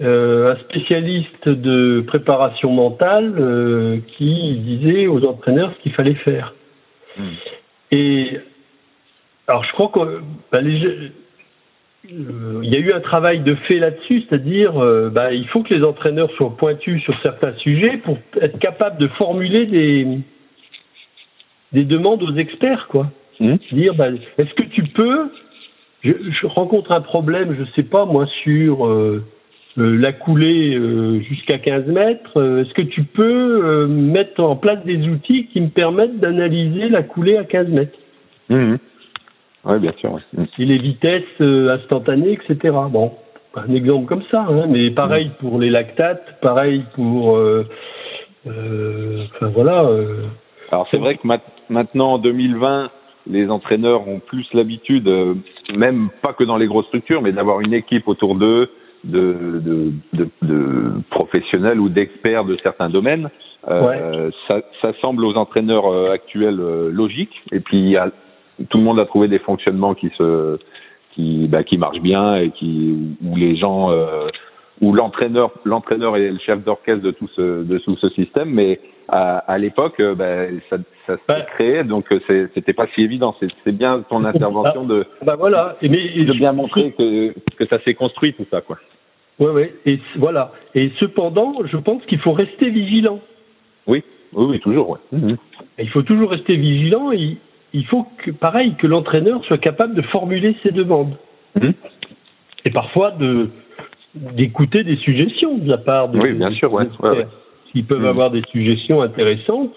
Euh, un spécialiste de préparation mentale euh, qui disait aux entraîneurs ce qu'il fallait faire. Hmm. Et alors je crois qu'il bah, euh, y a eu un travail de fait là-dessus, c'est-à-dire bah, il faut que les entraîneurs soient pointus sur certains sujets pour être capables de formuler des des demandes aux experts, quoi. Hmm. Dire, bah, est-ce que tu peux je, je, rencontre un problème, je sais pas moi sur euh, la coulée euh, jusqu'à 15 mètres, euh, est-ce que tu peux mettre en place des outils qui me permettent d'analyser la coulée à 15 mètres? Mmh. Oui, bien sûr. Mmh. Et les vitesses instantanées, etc. Bon, un exemple comme ça, hein, mais pareil mmh. pour les lactates, pareil pour... enfin voilà. Alors c'est vrai que maintenant, en 2020, les entraîneurs ont plus l'habitude, même pas que dans les grosses structures, mais d'avoir une équipe autour d'eux, de, de, de, de professionnels ou d'experts de certains domaines. Euh, ça, ça, semble aux entraîneurs euh, actuels euh, logique. Et puis tout le monde a trouvé des fonctionnements qui se qui bah, qui marchent bien et qui où les gens où l'entraîneur l'entraîneur est le chef d'orchestre de tout ce de tout ce système. Mais à, à l'époque, bah, ça, ça s'est créé, donc c'était pas si évident. C'est bien ton intervention de bah voilà. Et mais, de bien montrer que que ça s'est construit tout ça quoi. Oui, oui, et voilà. Et cependant, je pense qu'il faut rester vigilant. Oui, oui, oui toujours. Ouais. Il faut toujours rester vigilant. Et il faut que, pareil, que l'entraîneur soit capable de formuler ses demandes. Mhm. Et parfois de d'écouter des suggestions de la part de. Oui, bien sûr, ouais. S'ils peuvent mhm. avoir des suggestions intéressantes,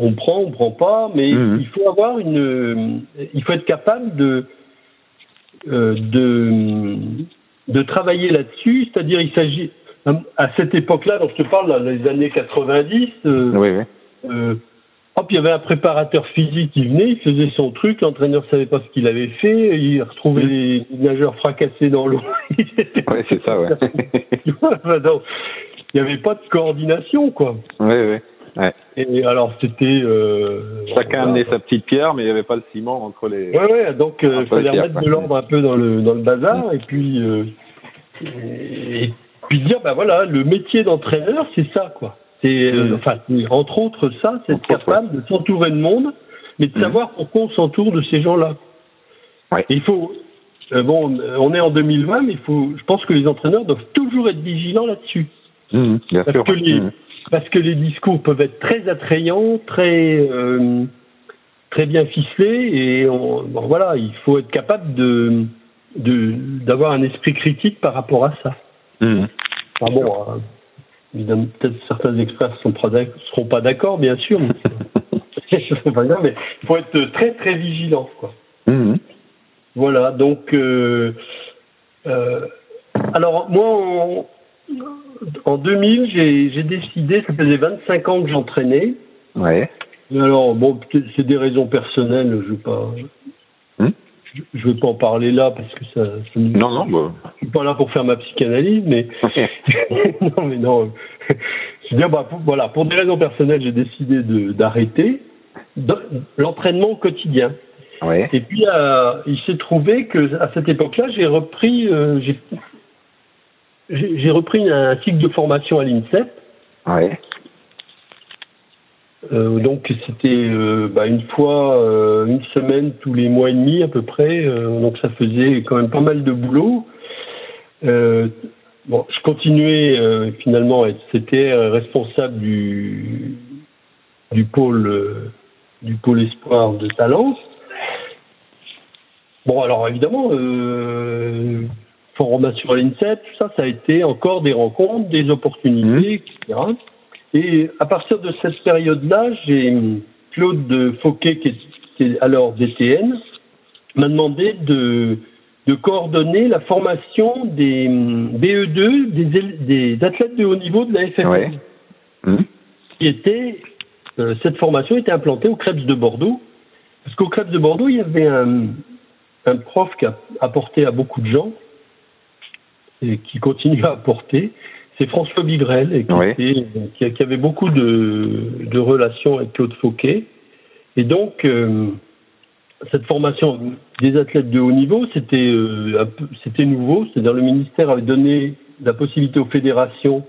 on prend, on prend pas, mais il faut avoir une, il faut être capable de euh, de de travailler là-dessus, c'est-à-dire il s'agit à cette époque-là, dont je te parle, dans les années 90, euh, oui, oui. Euh, hop, il y avait un préparateur physique qui venait, il faisait son truc, l'entraîneur savait pas ce qu'il avait fait, il retrouvait les nageurs fracassés dans l'eau. oui, c'est ça, ouais. il n'y avait pas de coordination, quoi. Oui, oui. Ouais. Et alors c'était. Euh, Chacun amenait sa petite pierre, mais il n'y avait pas le ciment entre les. Ouais, ouais. Donc euh, il fallait remettre de l'ordre un peu dans le dans le bazar et puis euh, et, puis dire bah voilà le métier d'entraîneur c'est ça quoi. C'est euh, mm. enfin entre autres ça, c'est être capable de s'entourer de monde, mais de mm. savoir pourquoi on s'entoure de ces gens-là. Ouais. il faut euh, bon on est en 2020, mais il faut je pense que les entraîneurs doivent toujours être vigilants là-dessus. Mm, bien Parce sûr. que les, parce que les discours peuvent être très attrayants, très euh, très bien ficelés, et on, bon, voilà, il faut être capable de d'avoir un esprit critique par rapport à ça. Mmh. Ah bon, évidemment, peut-être certains experts ne seront pas d'accord, bien sûr, mais, mais il faut être très très vigilant, quoi. Mmh. Voilà, donc euh, euh, alors moi, on, en 2000, j'ai décidé, ça faisait 25 ans que j'entraînais. Ouais. Alors, bon, c'est des raisons personnelles, je ne veux pas. Je veux pas en parler là parce que ça. non, non, bah. Je suis pas là pour faire ma psychanalyse, mais. non, mais non. Je veux dire, bah, pour, voilà, pour des raisons personnelles, j'ai décidé d'arrêter l'entraînement quotidien. Ouais. Et puis, euh, il s'est trouvé que à cette époque-là, j'ai repris, euh, j'ai repris un cycle de formation à l'INSEP. Ouais. Euh, donc c'était euh, bah, une fois euh, une semaine tous les mois et demi à peu près. Euh, donc ça faisait quand même pas mal de boulot. Euh, bon, je continuais finalement à être CTR responsable du du pôle du pôle espoir de Talence. Bon alors évidemment formation à l'INSEP, tout ça, ça a été encore des rencontres, des opportunités, mmh. etc. Et à partir de cette période-là, j'ai Claude Fauquet, qui était alors DTN, m'a demandé de, de coordonner la formation des BE2, des, des athlètes de haut niveau de la FFM. Ouais. Mmh. Qui était, euh, cette formation était implantée au Krebs de Bordeaux. Parce qu'au Krebs de Bordeaux, il y avait un, un prof qui a apporté à beaucoup de gens, et qui continue à apporter, c'est François Bigrel, et qui, qui, avait beaucoup de, de, relations avec Claude Fauquet. Et donc, euh, cette formation des athlètes de haut niveau, c'était euh, c'était nouveau, c'est-à-dire le ministère avait donné la possibilité aux fédérations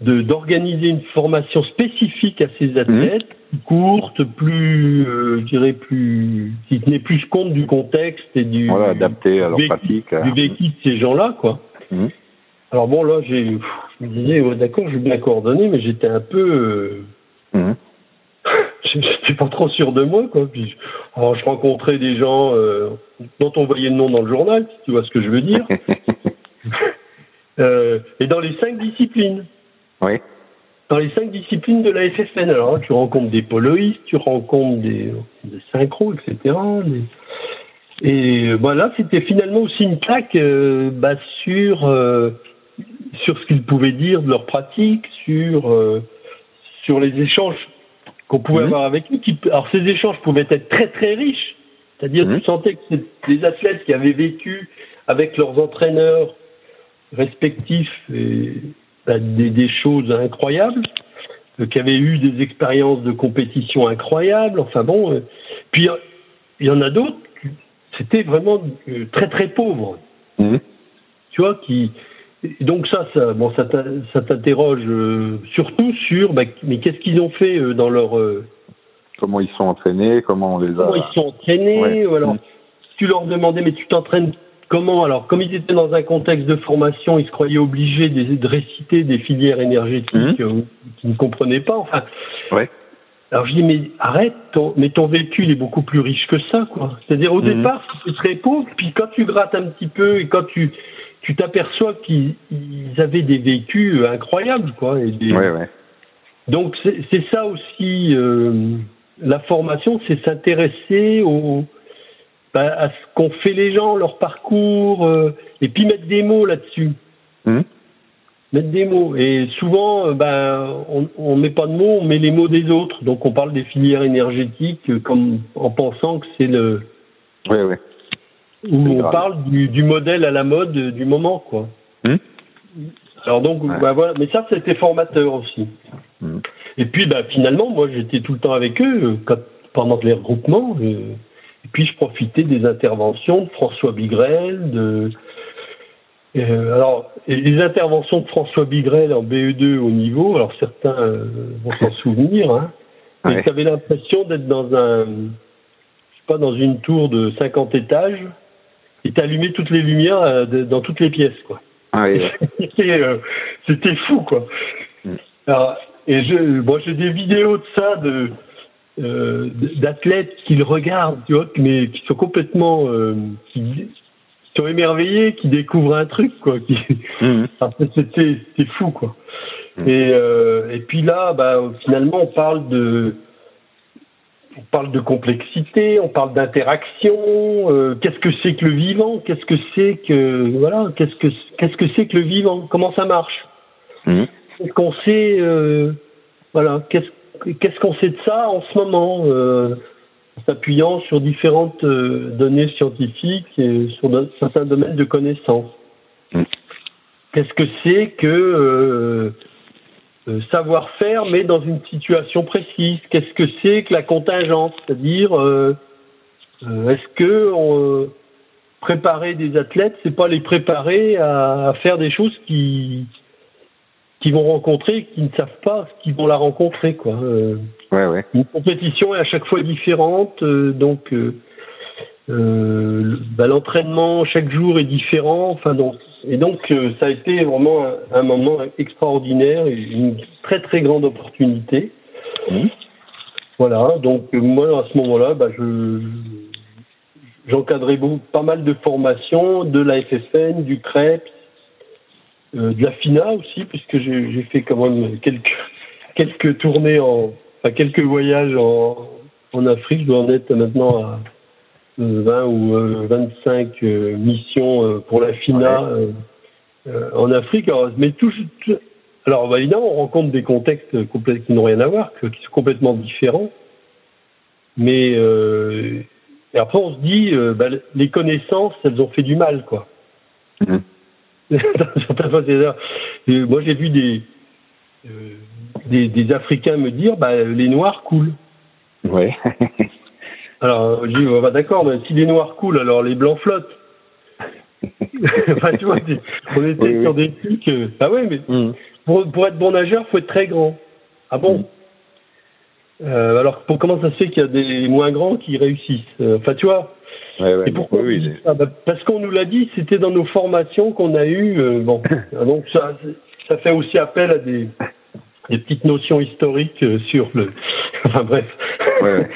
d'organiser une formation spécifique à ces athlètes, mmh. courte, plus, euh, je dirais plus, qui tenait plus compte du contexte et du voilà, adapté à leur pratique, du vécu de ces gens-là, quoi. Mmh. Alors bon, là, j'ai, je me disais, ouais, d'accord, je vais bien coordonner, mais j'étais un peu, euh, mmh. j'étais pas trop sûr de moi, quoi. Puis, alors, je rencontrais des gens euh, dont on voyait le nom dans le journal, si tu vois ce que je veux dire. euh, et dans les cinq disciplines. Oui. Dans les cinq disciplines de la FFN, alors tu rencontres des poloïstes, tu rencontres des, des synchros, etc. Et voilà, bah, c'était finalement aussi une claque euh, bah, sur euh, sur ce qu'ils pouvaient dire de leur pratique, sur euh, sur les échanges qu'on pouvait avoir avec eux. Qui, alors ces échanges pouvaient être très très riches, c'est-à-dire mmh. tu sentais que des athlètes qui avaient vécu avec leurs entraîneurs respectifs et, bah, des, des, choses incroyables. qui avaient eu des expériences de compétition incroyables. Enfin bon, puis il y en a d'autres, c'était vraiment très très pauvre. Mmh. Tu vois, qui donc ça, ça, bon, ça t'interroge surtout sur, bah, mais qu'est-ce qu'ils ont fait dans leur comment ils sont entraînés, comment on les a. Comment ils sont entraînés, ou alors tu leur demandais, mais tu t'entraînes comment Alors, comme ils étaient dans un contexte de formation, ils se croyaient obligés de, réciter des filières énergétiques mmh. euh, qu'ils ne comprenaient pas. Enfin, ouais. Alors je dis mais arrête, ton, mais ton vécu il est beaucoup plus riche que ça quoi. C'est-à-dire au mmh. départ c'était très pauvre, puis quand tu grattes un petit peu et quand tu tu t'aperçois qu'ils avaient des vécus incroyables quoi. Et ouais, ouais. Donc c'est ça aussi euh, la formation, c'est s'intéresser au, bah, à ce qu'ont fait les gens, leur parcours, euh, et puis mettre des mots là-dessus. Mmh. Mettre des mots. Et souvent, euh, ben, on ne met pas de mots, on met les mots des autres. Donc on parle des filières énergétiques euh, comme en pensant que c'est le. Oui, Ou on parle du, du, modèle à la mode du moment, quoi. Mmh. Alors donc, bah, voilà. Mais ça, c'était formateur aussi. Mmh. Et puis, bah, finalement, moi, j'étais tout le temps avec eux quand, pendant les regroupements. Euh, et puis, je profitais des interventions de François Bigrel, de. Euh, alors, les interventions de François Bigrel en BE2 au niveau, alors certains euh, vont s'en souvenir, hein, mais tu avais l'impression d'être dans un, je sais pas, dans une tour de 50 étages, et t'allumais toutes les lumières dans toutes les pièces, quoi. Ah C'était fou, quoi. Mm. Alors, et je, moi, j'ai des vidéos de ça, de euh, d'athlètes qui le regardent, tu vois, mais qui sont complètement, euh, qui, sont émerveillés, qui découvrent un truc, quoi. Qui, mmh. c'était, c'était fou, quoi. Mmh. Et, euh, et puis là, bah, finalement, on parle de, on parle de complexité, on parle d'interaction. Euh, qu'est-ce que c'est que le vivant Qu'est-ce que c'est que voilà Qu'est-ce que qu'est-ce que c'est que le vivant Comment ça marche mmh qu'est-ce qu'on sait, euh, voilà, qu'est-ce qu'on sait de ça en ce moment, euh, en s'appuyant sur différentes euh, données scientifiques et sur certains domaines de connaissances. Mm. Qu'est-ce que c'est que savoir-faire, mais dans une situation précise Qu'est-ce que c'est que la contingence? C'est-à-dire, est-ce que préparer des athlètes, c'est pas les préparer à faire des choses qui qui vont rencontrer, qui ne savent pas ce qu'ils vont la rencontrer, quoi. Euh, ouais, ouais. Une compétition est à chaque fois différente, euh, donc euh, euh bah, l'entraînement chaque jour est différent. Enfin, donc, et donc ça a été vraiment un, moment extraordinaire, une très très grande opportunité. Mmh. Voilà, donc moi à ce moment-là, bah, je j'encadrais pas mal de formations, de la FFN, du CREPS, euh, de la FINA aussi, puisque j'ai fait quand même quelques, quelques tournées, en, enfin quelques voyages en, en Afrique. Je dois en être maintenant à 20 euh, ou 25 euh, missions pour la FINA en Afrique. Alors, mais tout, alors bah, évidemment, on rencontre des contextes qui n'ont rien à voir, qui sont complètement différents. Mais et après, on se dit, bah, les connaissances, elles ont fait du mal, quoi. Mmh. moi, j'ai vu des, euh, des, des, Africains me dire bah, les Noirs coulent. Ouais. alors, je dis bah, d'accord, mais si les Noirs coulent, alors les Blancs flottent. enfin, tu vois, on était sur des trucs. Euh, ah ouais, mais mm. pour, pour, être bon nageur, faut être très grand. Ah bon mm. euh, Alors, pour, comment ça se fait qu'il y a des moins grands qui réussissent Enfin, tu vois, et pourquoi oui, bah, Parce qu'on nous l'a dit, c'était dans nos formations qu'on a eues. Euh, bon, donc ça, ça fait aussi appel à des, des petites notions historiques euh, sur le. enfin bref. Ouais.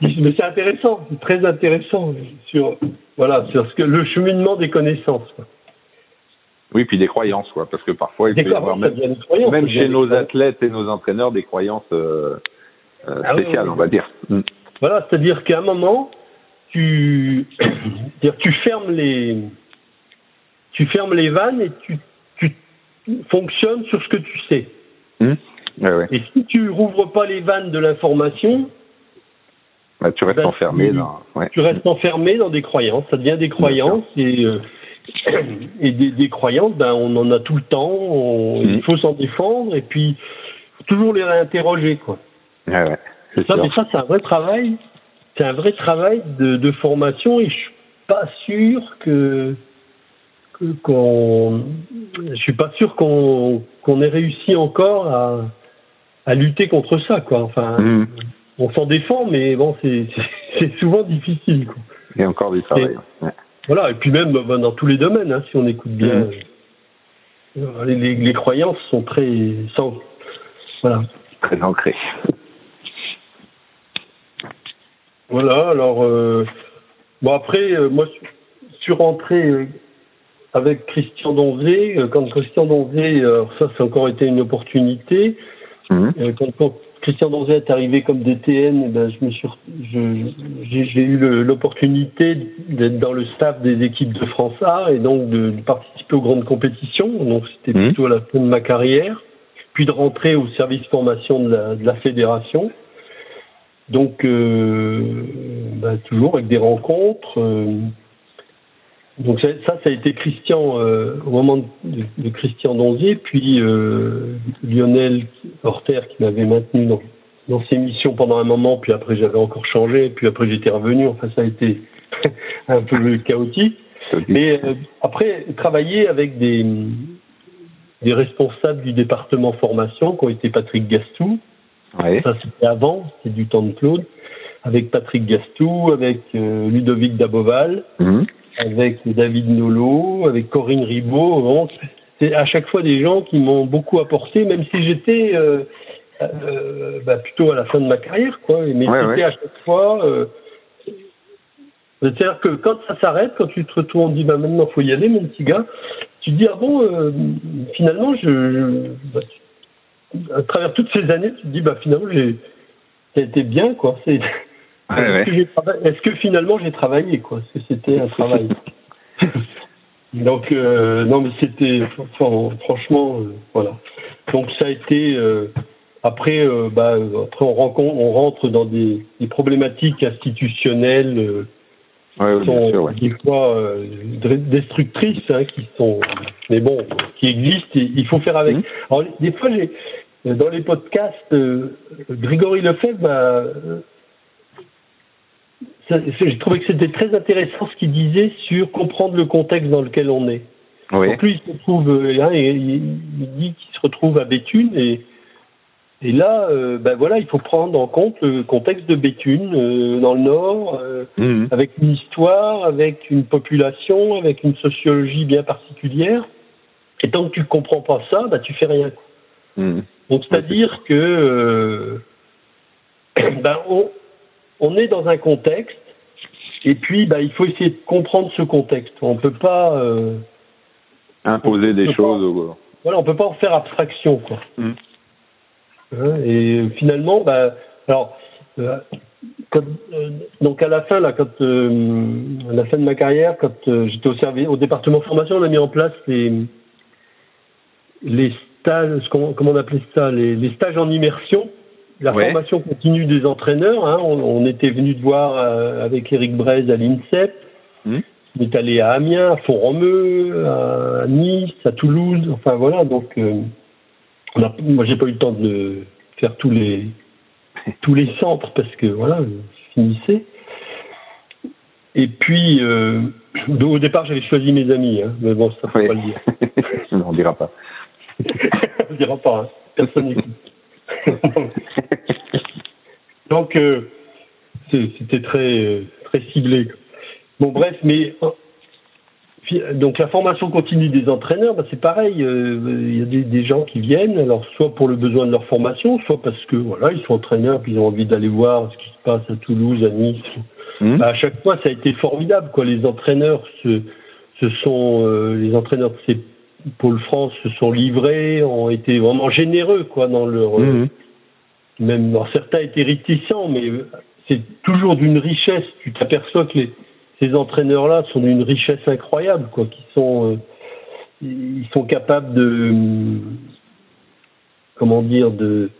Mais c'est intéressant, c'est très intéressant sur voilà sur ce que le cheminement des connaissances. Quoi. Oui, puis des croyances, quoi, parce que parfois il peut y avoir même, même chez nos athlètes et nos entraîneurs des croyances euh, euh ah spéciales, on va dire. Mm. Voilà, c'est-à-dire qu'à un moment, tu, tu fermes les, tu fermes les vannes et tu, tu fonctionnes sur ce que tu sais. Ouais, Et si tu rouvres pas les vannes de l'information, bah, tu restes ben, enfermé dans. Ouais. Tu restes enfermé dans des croyances. Ça devient des croyances et euh, et des, des, croyances, ben on en a tout le temps. Mmh. Il faut s'en défendre et puis toujours les réinterroger, quoi. Ah ouais, ça, mais ça, c'est un vrai travail. C'est un vrai travail de, de formation et je suis pas sûr que qu'on, je suis pas sûr qu'on qu'on ait réussi encore à, à lutter contre ça, quoi. Enfin, mm. On s'en défend, mais bon, c'est souvent difficile, quoi. Il y a encore du travail. Voilà, et puis même bah, dans tous les domaines, hein, si on écoute bien, mm. les, les, croyances sont très, sans, voilà, très ancrées. Voilà, alors euh, bon après, euh, moi, je suis rentré euh, avec Christian Donzé. Euh, quand Christian Donzé, ça, ça a encore été une opportunité. Mhm. Euh, quand, Christian Donzé est arrivé comme DTN, eh ben, je me suis, j'ai eu l'opportunité d'être dans le staff des équipes de France A et donc de, participer aux grandes compétitions. Donc c'était mhm. plutôt à la fin de ma carrière. Puis de rentrer au service formation de la, de la fédération. Donc, euh, bah, toujours avec des rencontres. Euh, donc ça, ça, a été Christian euh, au moment de, de, Christian Donzier, puis euh, Lionel Horter qui m'avait maintenu dans, dans ses missions pendant un moment, puis après j'avais encore changé, puis après j'étais revenu. Enfin, ça a été un peu chaotique. Mais euh, après, travailler avec des, des responsables du département formation, qui ont été Patrick Gastou, ouais. ça c'était avant, c'est du temps de Claude, avec Patrick Gastou, avec euh, Ludovic Daboval. Mmh avec David Nolo, avec Corinne Ribaud. C'est à chaque fois des gens qui m'ont beaucoup apporté, même si j'étais euh, euh, bah, plutôt à la fin de ma carrière, quoi. Mais c'était à chaque fois. Euh, c'est-à-dire que quand ça s'arrête, quand tu te retrouves, on dit bah maintenant faut y aller, mon petit gars. Tu te dis ah bon, finalement je, bah, à travers toutes ces années, tu te dis bah finalement j'ai, ça a été bien, quoi. C'est est-ce que, finalement j'ai travaillé quoi C'était un travail. Donc euh, non mais c'était franchement euh, voilà. Donc ça a été euh, après bah après on rencontre on rentre dans des, des problématiques institutionnelles qui sont des fois destructrices hein, qui sont mais bon qui existent et il faut faire avec. Mmh. Alors des fois j'ai dans les podcasts Grégory Lefebvre j'ai trouvé que c'était très intéressant ce qu'il disait sur comprendre le contexte dans lequel on est. Oui. Donc lui, il se trouve, euh, hein, il, dit qu'il se retrouve à Béthune et, et là, euh, ben voilà, il faut prendre en compte le contexte de Béthune euh, dans le Nord, mhm. avec une histoire, avec une population, avec une sociologie bien particulière. Et tant que tu ne comprends pas ça, ben, tu fais rien. Mhm. Donc c'est-à-dire que ben, on, on est dans un contexte, et puis bah, il faut essayer de comprendre ce contexte. On ne peut pas euh, imposer des choses. voilà, on peut pas en faire abstraction, quoi. Mm. Hein, et finalement, bah, alors, euh, euh, donc à la fin, là, quand à la fin de ma carrière, quand j'étais au service, au département formation, on a mis en place les les stages, comment, on appelait ça, les stages en immersion la formation continue des entraîneurs. Hein, on, était venu de voir euh, avec Eric Braise à l'INSEP. Hmm. On est allé à Amiens, à Font-Romeu, à Nice, à Toulouse. Enfin voilà, donc euh, on a, moi j'ai pas eu le temps de faire tous les tous les centres parce que voilà, je finissais. Et puis euh, au départ j'avais choisi mes amis, hein, mais bon ça faut pas le dire. on dira pas. on dira pas. Hein. Personne n'écoute. Donc, euh, c'était très, très ciblé. Bon, bref, mais donc la formation continue des entraîneurs, bah, c'est pareil. Euh, il y a des, gens qui viennent, alors soit pour le besoin de leur formation, soit parce que voilà, ils sont entraîneurs, puis ils ont envie d'aller voir ce qui se passe à Toulouse, à Nice. Mmh. Bah, à chaque fois, ça a été formidable. Quoi. Les entraîneurs, ce, sont euh, les entraîneurs de ces pôles France se sont livrés, ont été vraiment généreux quoi dans leur mmh même certains étaient réticents, mais c'est toujours d'une richesse. Tu t'aperçois que ces entraîneurs-là sont d'une richesse incroyable, quoi, euh, ils sont capables de, comment dire, de,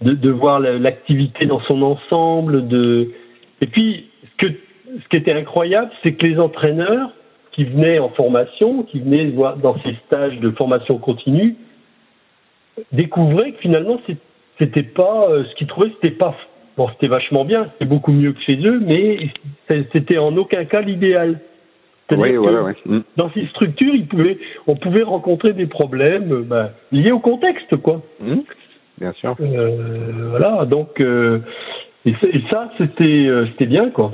de, voir l'activité dans son ensemble. De, et puis, ce, ce qui était incroyable, c'est que les entraîneurs qui venaient en formation, qui venaient dans ces stages de formation continue, découvraient que finalement, c'est c'était pas ce qu'ils trouvaient, c'était pas bon, c'était vachement bien, c'était beaucoup mieux que chez eux, mais c'était en aucun cas l'idéal. Oui, ouais, mm. Dans ces structures, on pouvait rencontrer des problèmes ben, liés au contexte, quoi. Mm. Bien sûr. voilà, donc et, ça, c'était c'était bien, quoi.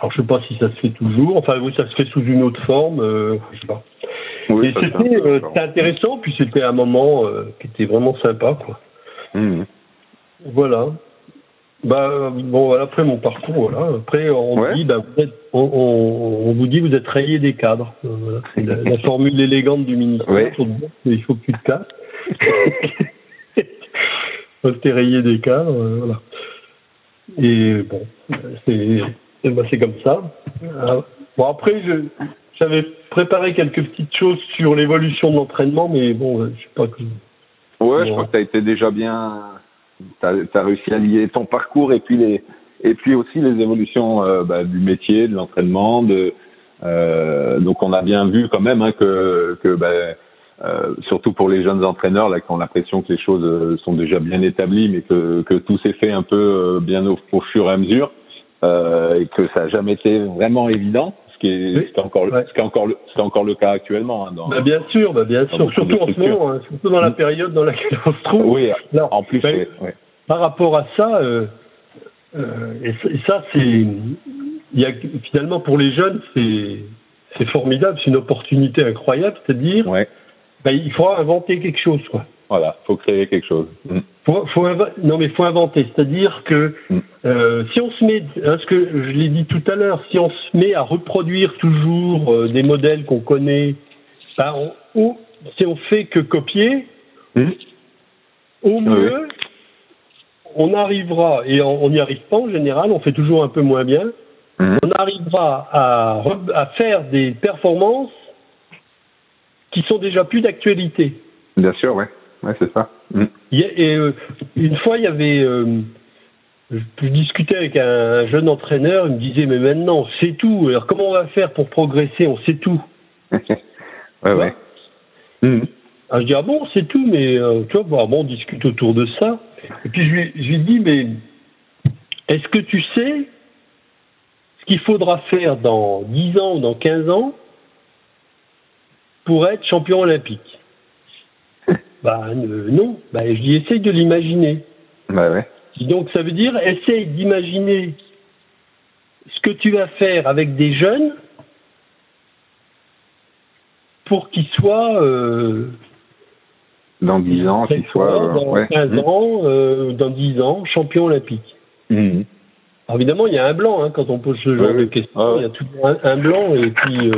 Alors je sais pas si ça se fait toujours. Enfin oui, ça se fait sous une autre forme. Euh, je sais pas. Oui, euh, c'était intéressant, puis c'était un moment euh, qui était vraiment sympa, quoi. Mmh. Voilà. Bah bon, voilà, après mon parcours, voilà. Après on dit, bah, vous êtes, on, on, vous dit, vous êtes rayé des cadres. Voilà. C'est la, formule élégante du ministère. Pour dire il faut tu te casses. T'es rayé des cadres, voilà. Et bon, c'est c'est comme ça. Euh, bon, après, j'avais préparé quelques petites choses sur l'évolution de l'entraînement, mais bon, je sais pas que. Ouais, je crois que tu as été déjà bien. Tu as, réussi à lier ton parcours et puis, les, et puis aussi les évolutions euh, bah, du métier, de l'entraînement. De, euh, donc, on a bien vu quand même hein, que, que bah, euh, surtout pour les jeunes entraîneurs là qui ont l'impression que les choses sont déjà bien établies, mais que, que tout s'est fait un peu bien au, au fur et à mesure. Euh, et que ça n'a jamais été vraiment évident, ce qui est, encore, ce qui est encore, le, c'est encore le cas actuellement. Hein, dans, bah bien sûr, bah bien sûr, surtout en ce moment, hein, surtout dans la mm. période dans laquelle on se trouve. Oui, en plus. Ben, par rapport à ça, euh, euh, et, ça, c'est, il y a, finalement pour les jeunes, c'est, c'est formidable, c'est une opportunité incroyable, c'est-à-dire, ouais. ben, il faut inventer quelque chose, quoi. Voilà, faut créer quelque chose. Mm. Faut, faut non mais faut inventer, c'est-à-dire que mm. euh, si on se met, hein, ce que je l'ai dit tout à l'heure, si on se met à reproduire toujours euh, des modèles qu'on connaît, ben ou si on fait que copier, mm. au mieux on arrivera et on n'y arrive pas en général, on fait toujours un peu moins bien. On arrivera à, à faire des performances qui sont déjà plus d'actualité. Bien sûr, ouais. Ouais, c'est ça. Mm. Et, euh, une fois, il y avait. Euh, je discutais avec un jeune entraîneur, il me disait Mais maintenant, on sait tout. Alors, comment on va faire pour progresser? On sait tout. ouais, ouais. Mm. Alors, je dis Ah bon, c'est tout, mais euh, tu vois, bon, on discute autour de ça. Et puis, je lui, je lui dis Mais est-ce que tu sais ce qu'il faudra faire dans 10 ans ou dans 15 ans pour être champion olympique? Bah euh, non, bah, je dis essaye de l'imaginer. Bah ouais. Donc ça veut dire essaye d'imaginer ce que tu vas faire avec des jeunes pour qu'ils soient euh, dans 10 ans, qu'ils soient dans 15 mmh. ans, euh, dans 10 ans, champion olympique. Mmh. Alors évidemment, il y a un blanc hein, quand on pose ce genre de questions. Ah il y a toujours un, blanc et puis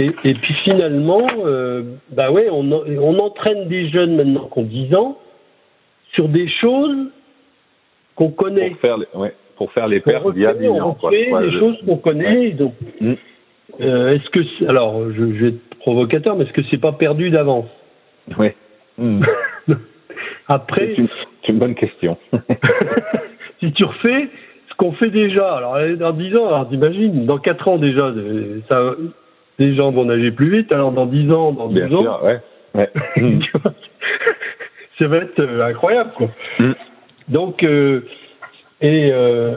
et, et, puis finalement, euh, bah ouais, on, on, entraîne des jeunes maintenant qui ont 10 ans sur des choses qu'on connaît. Pour faire les, ouais, pour faire les pertes y a 10 ans. On fait des choses qu'on connaît. Donc, mm. euh, est-ce que, alors, je, je, vais être provocateur, mais est-ce que c'est pas perdu d'avance? Oui. Mm. Après. C'est une, bonne question. si tu refais ce qu'on fait déjà, alors dans 10 ans, alors t'imagines, dans 4 ans déjà, ça, les gens vont nager plus vite, alors dans 10 ans, dans 12 ans. ouais. ouais. ça va être euh, incroyable, quoi. Mm. Donc, euh, et, euh,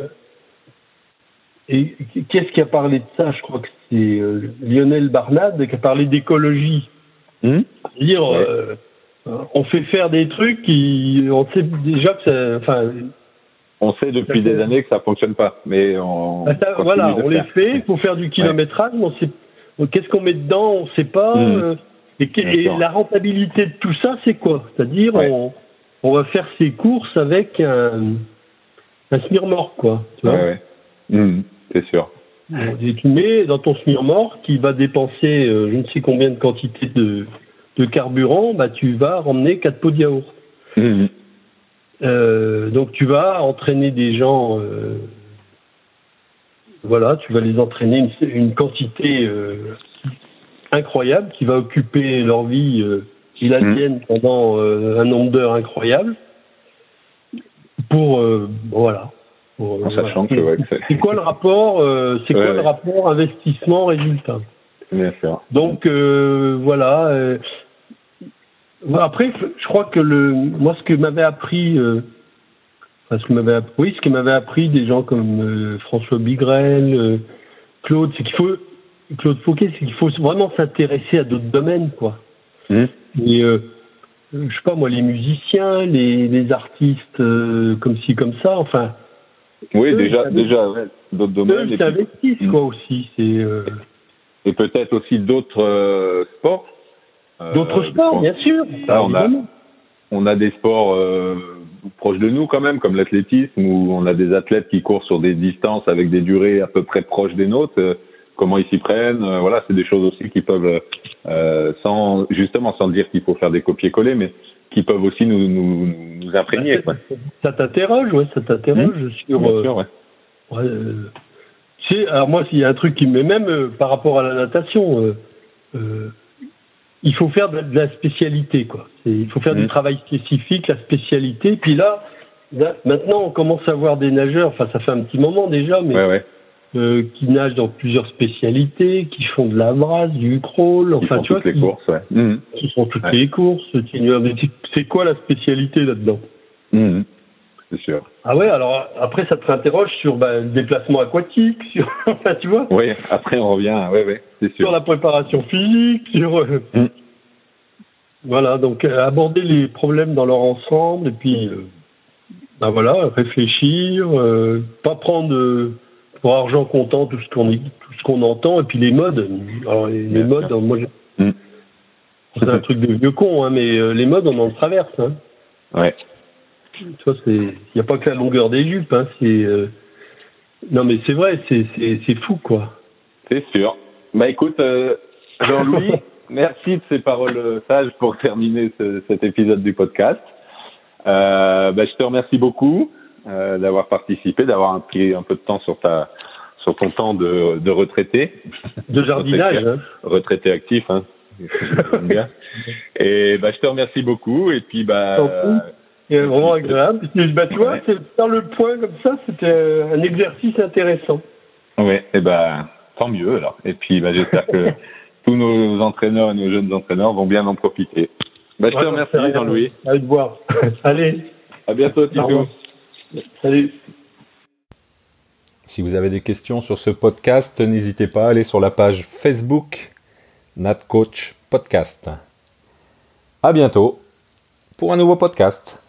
et qu'est-ce qui a parlé de ça? Je crois que c'est euh, Lionel Barnade qui a parlé d'écologie. Mm. C'est-à-dire, on fait faire des trucs qui, on sait déjà que ça, enfin, on sait depuis des années que ça fonctionne pas, mais on. Bah, voilà, on les fait. pour faire du kilométrage, mais on sait Qu'est-ce qu'on met dedans On ne sait pas. Hmm. Euh, et, la rentabilité de tout ça, c'est quoi? C'est-à-dire, on, va faire ses courses avec un, un smirmor, quoi. Tu vois? Ouais, hmm, c'est sûr. Et tu mets dans ton smirmor qui va dépenser euh, je ne sais combien de quantité de, de carburant, bah, tu vas ramener 4 pots de yaourt. Hmm. Euh, donc tu vas entraîner des gens voilà, tu vas les entraîner une, quantité euh, incroyable qui va occuper leur vie euh, ils la mmh. pendant euh, un nombre d'heures incroyable. Pour voilà. en sachant que c'est quoi le rapport C'est quoi le rapport investissement résultat Bien sûr. Donc voilà. Après, je crois que le, moi, ce que m'avait appris, euh, ce que m'avait, oui, ce que m'avait appris des gens comme euh, François Bigrel, euh, Claude, c'est qu'il faut, Claude Fauquet, c'est qu'il faut vraiment s'intéresser à d'autres domaines, quoi. Mmh. Et euh, je sais pas moi, les musiciens, les, les artistes comme ci, comme ça, enfin. Oui, déjà, déjà, d'autres domaines. Eux, s'investissent, quoi, aussi. C'est. Et peut-être aussi d'autres sports D'autres sports, bien sûr. on, a, on a des sports euh, proches de nous quand même, comme l'athlétisme, où on a des athlètes qui courent sur des distances avec des durées à peu près proches des nôtres. Euh, comment ils s'y prennent, voilà, c'est des choses aussi qui peuvent, sans justement sans dire qu'il faut faire des copier-coller, mais qui peuvent aussi nous, nous, nous imprégner. Bah, ça t'interroge, ouais, ça t'interroge mmh. sur. Bien sûr, ouais. ouais alors moi, s'il y a un truc qui me met même par rapport à la natation, euh, il faut faire de la spécialité, quoi. Il faut faire du travail spécifique, la spécialité. Puis là, maintenant, on commence à voir des nageurs. Enfin, ça fait un petit moment déjà, mais euh, qui nagent dans plusieurs spécialités, qui font de la brasse, du crawl. Enfin, tu vois, toutes les courses, ouais. Mmh. Qui font toutes les courses. C'est quoi la spécialité là-dedans? Mmh. C'est sûr. Ah ouais, alors après, ça te réinterroge sur bah, le déplacement aquatique, sur, enfin, tu vois. Oui, après on revient, ouais, ouais, c'est sûr. Sur la préparation physique, sur. Euh, mm. Voilà, donc euh, aborder les problèmes dans leur ensemble et puis, euh, bah voilà, réfléchir, pas prendre pour argent comptant tout ce qu'on tout ce qu'on entend et puis les modes. Alors les, modes, moi, mm. c'est un truc de vieux con, hein, mais les modes on en traverse. Hein. Ouais. Il n'y a pas que la longueur des jupes, hein, c'est, euh, non mais c'est vrai, c'est, fou quoi. C'est sûr. Bah écoute, euh, Jean-Louis, merci de ces paroles euh, sages pour terminer ce, cet épisode du podcast. Euh, bah, je te remercie beaucoup euh, d'avoir participé, d'avoir pris un peu de temps sur ta sur ton temps de, de retraité. De jardinage. Hein. Retraité actif, hein. Et bah, je te remercie beaucoup. Et puis bah c'est vraiment agréable. Bah, tu vois, faire le point comme ça, c'était un exercice intéressant. Oui, et ben, tant mieux alors. Et puis, bah, j'espère que tous nos entraîneurs et nos jeunes entraîneurs vont bien en profiter. Bah, je te remercie, Jean-Louis. Allez te voir. Allez. À bientôt, Tito. Salut. Si vous avez des questions sur ce podcast, n'hésitez pas à aller sur la page Facebook NatCoach Podcast. À bientôt pour un nouveau podcast.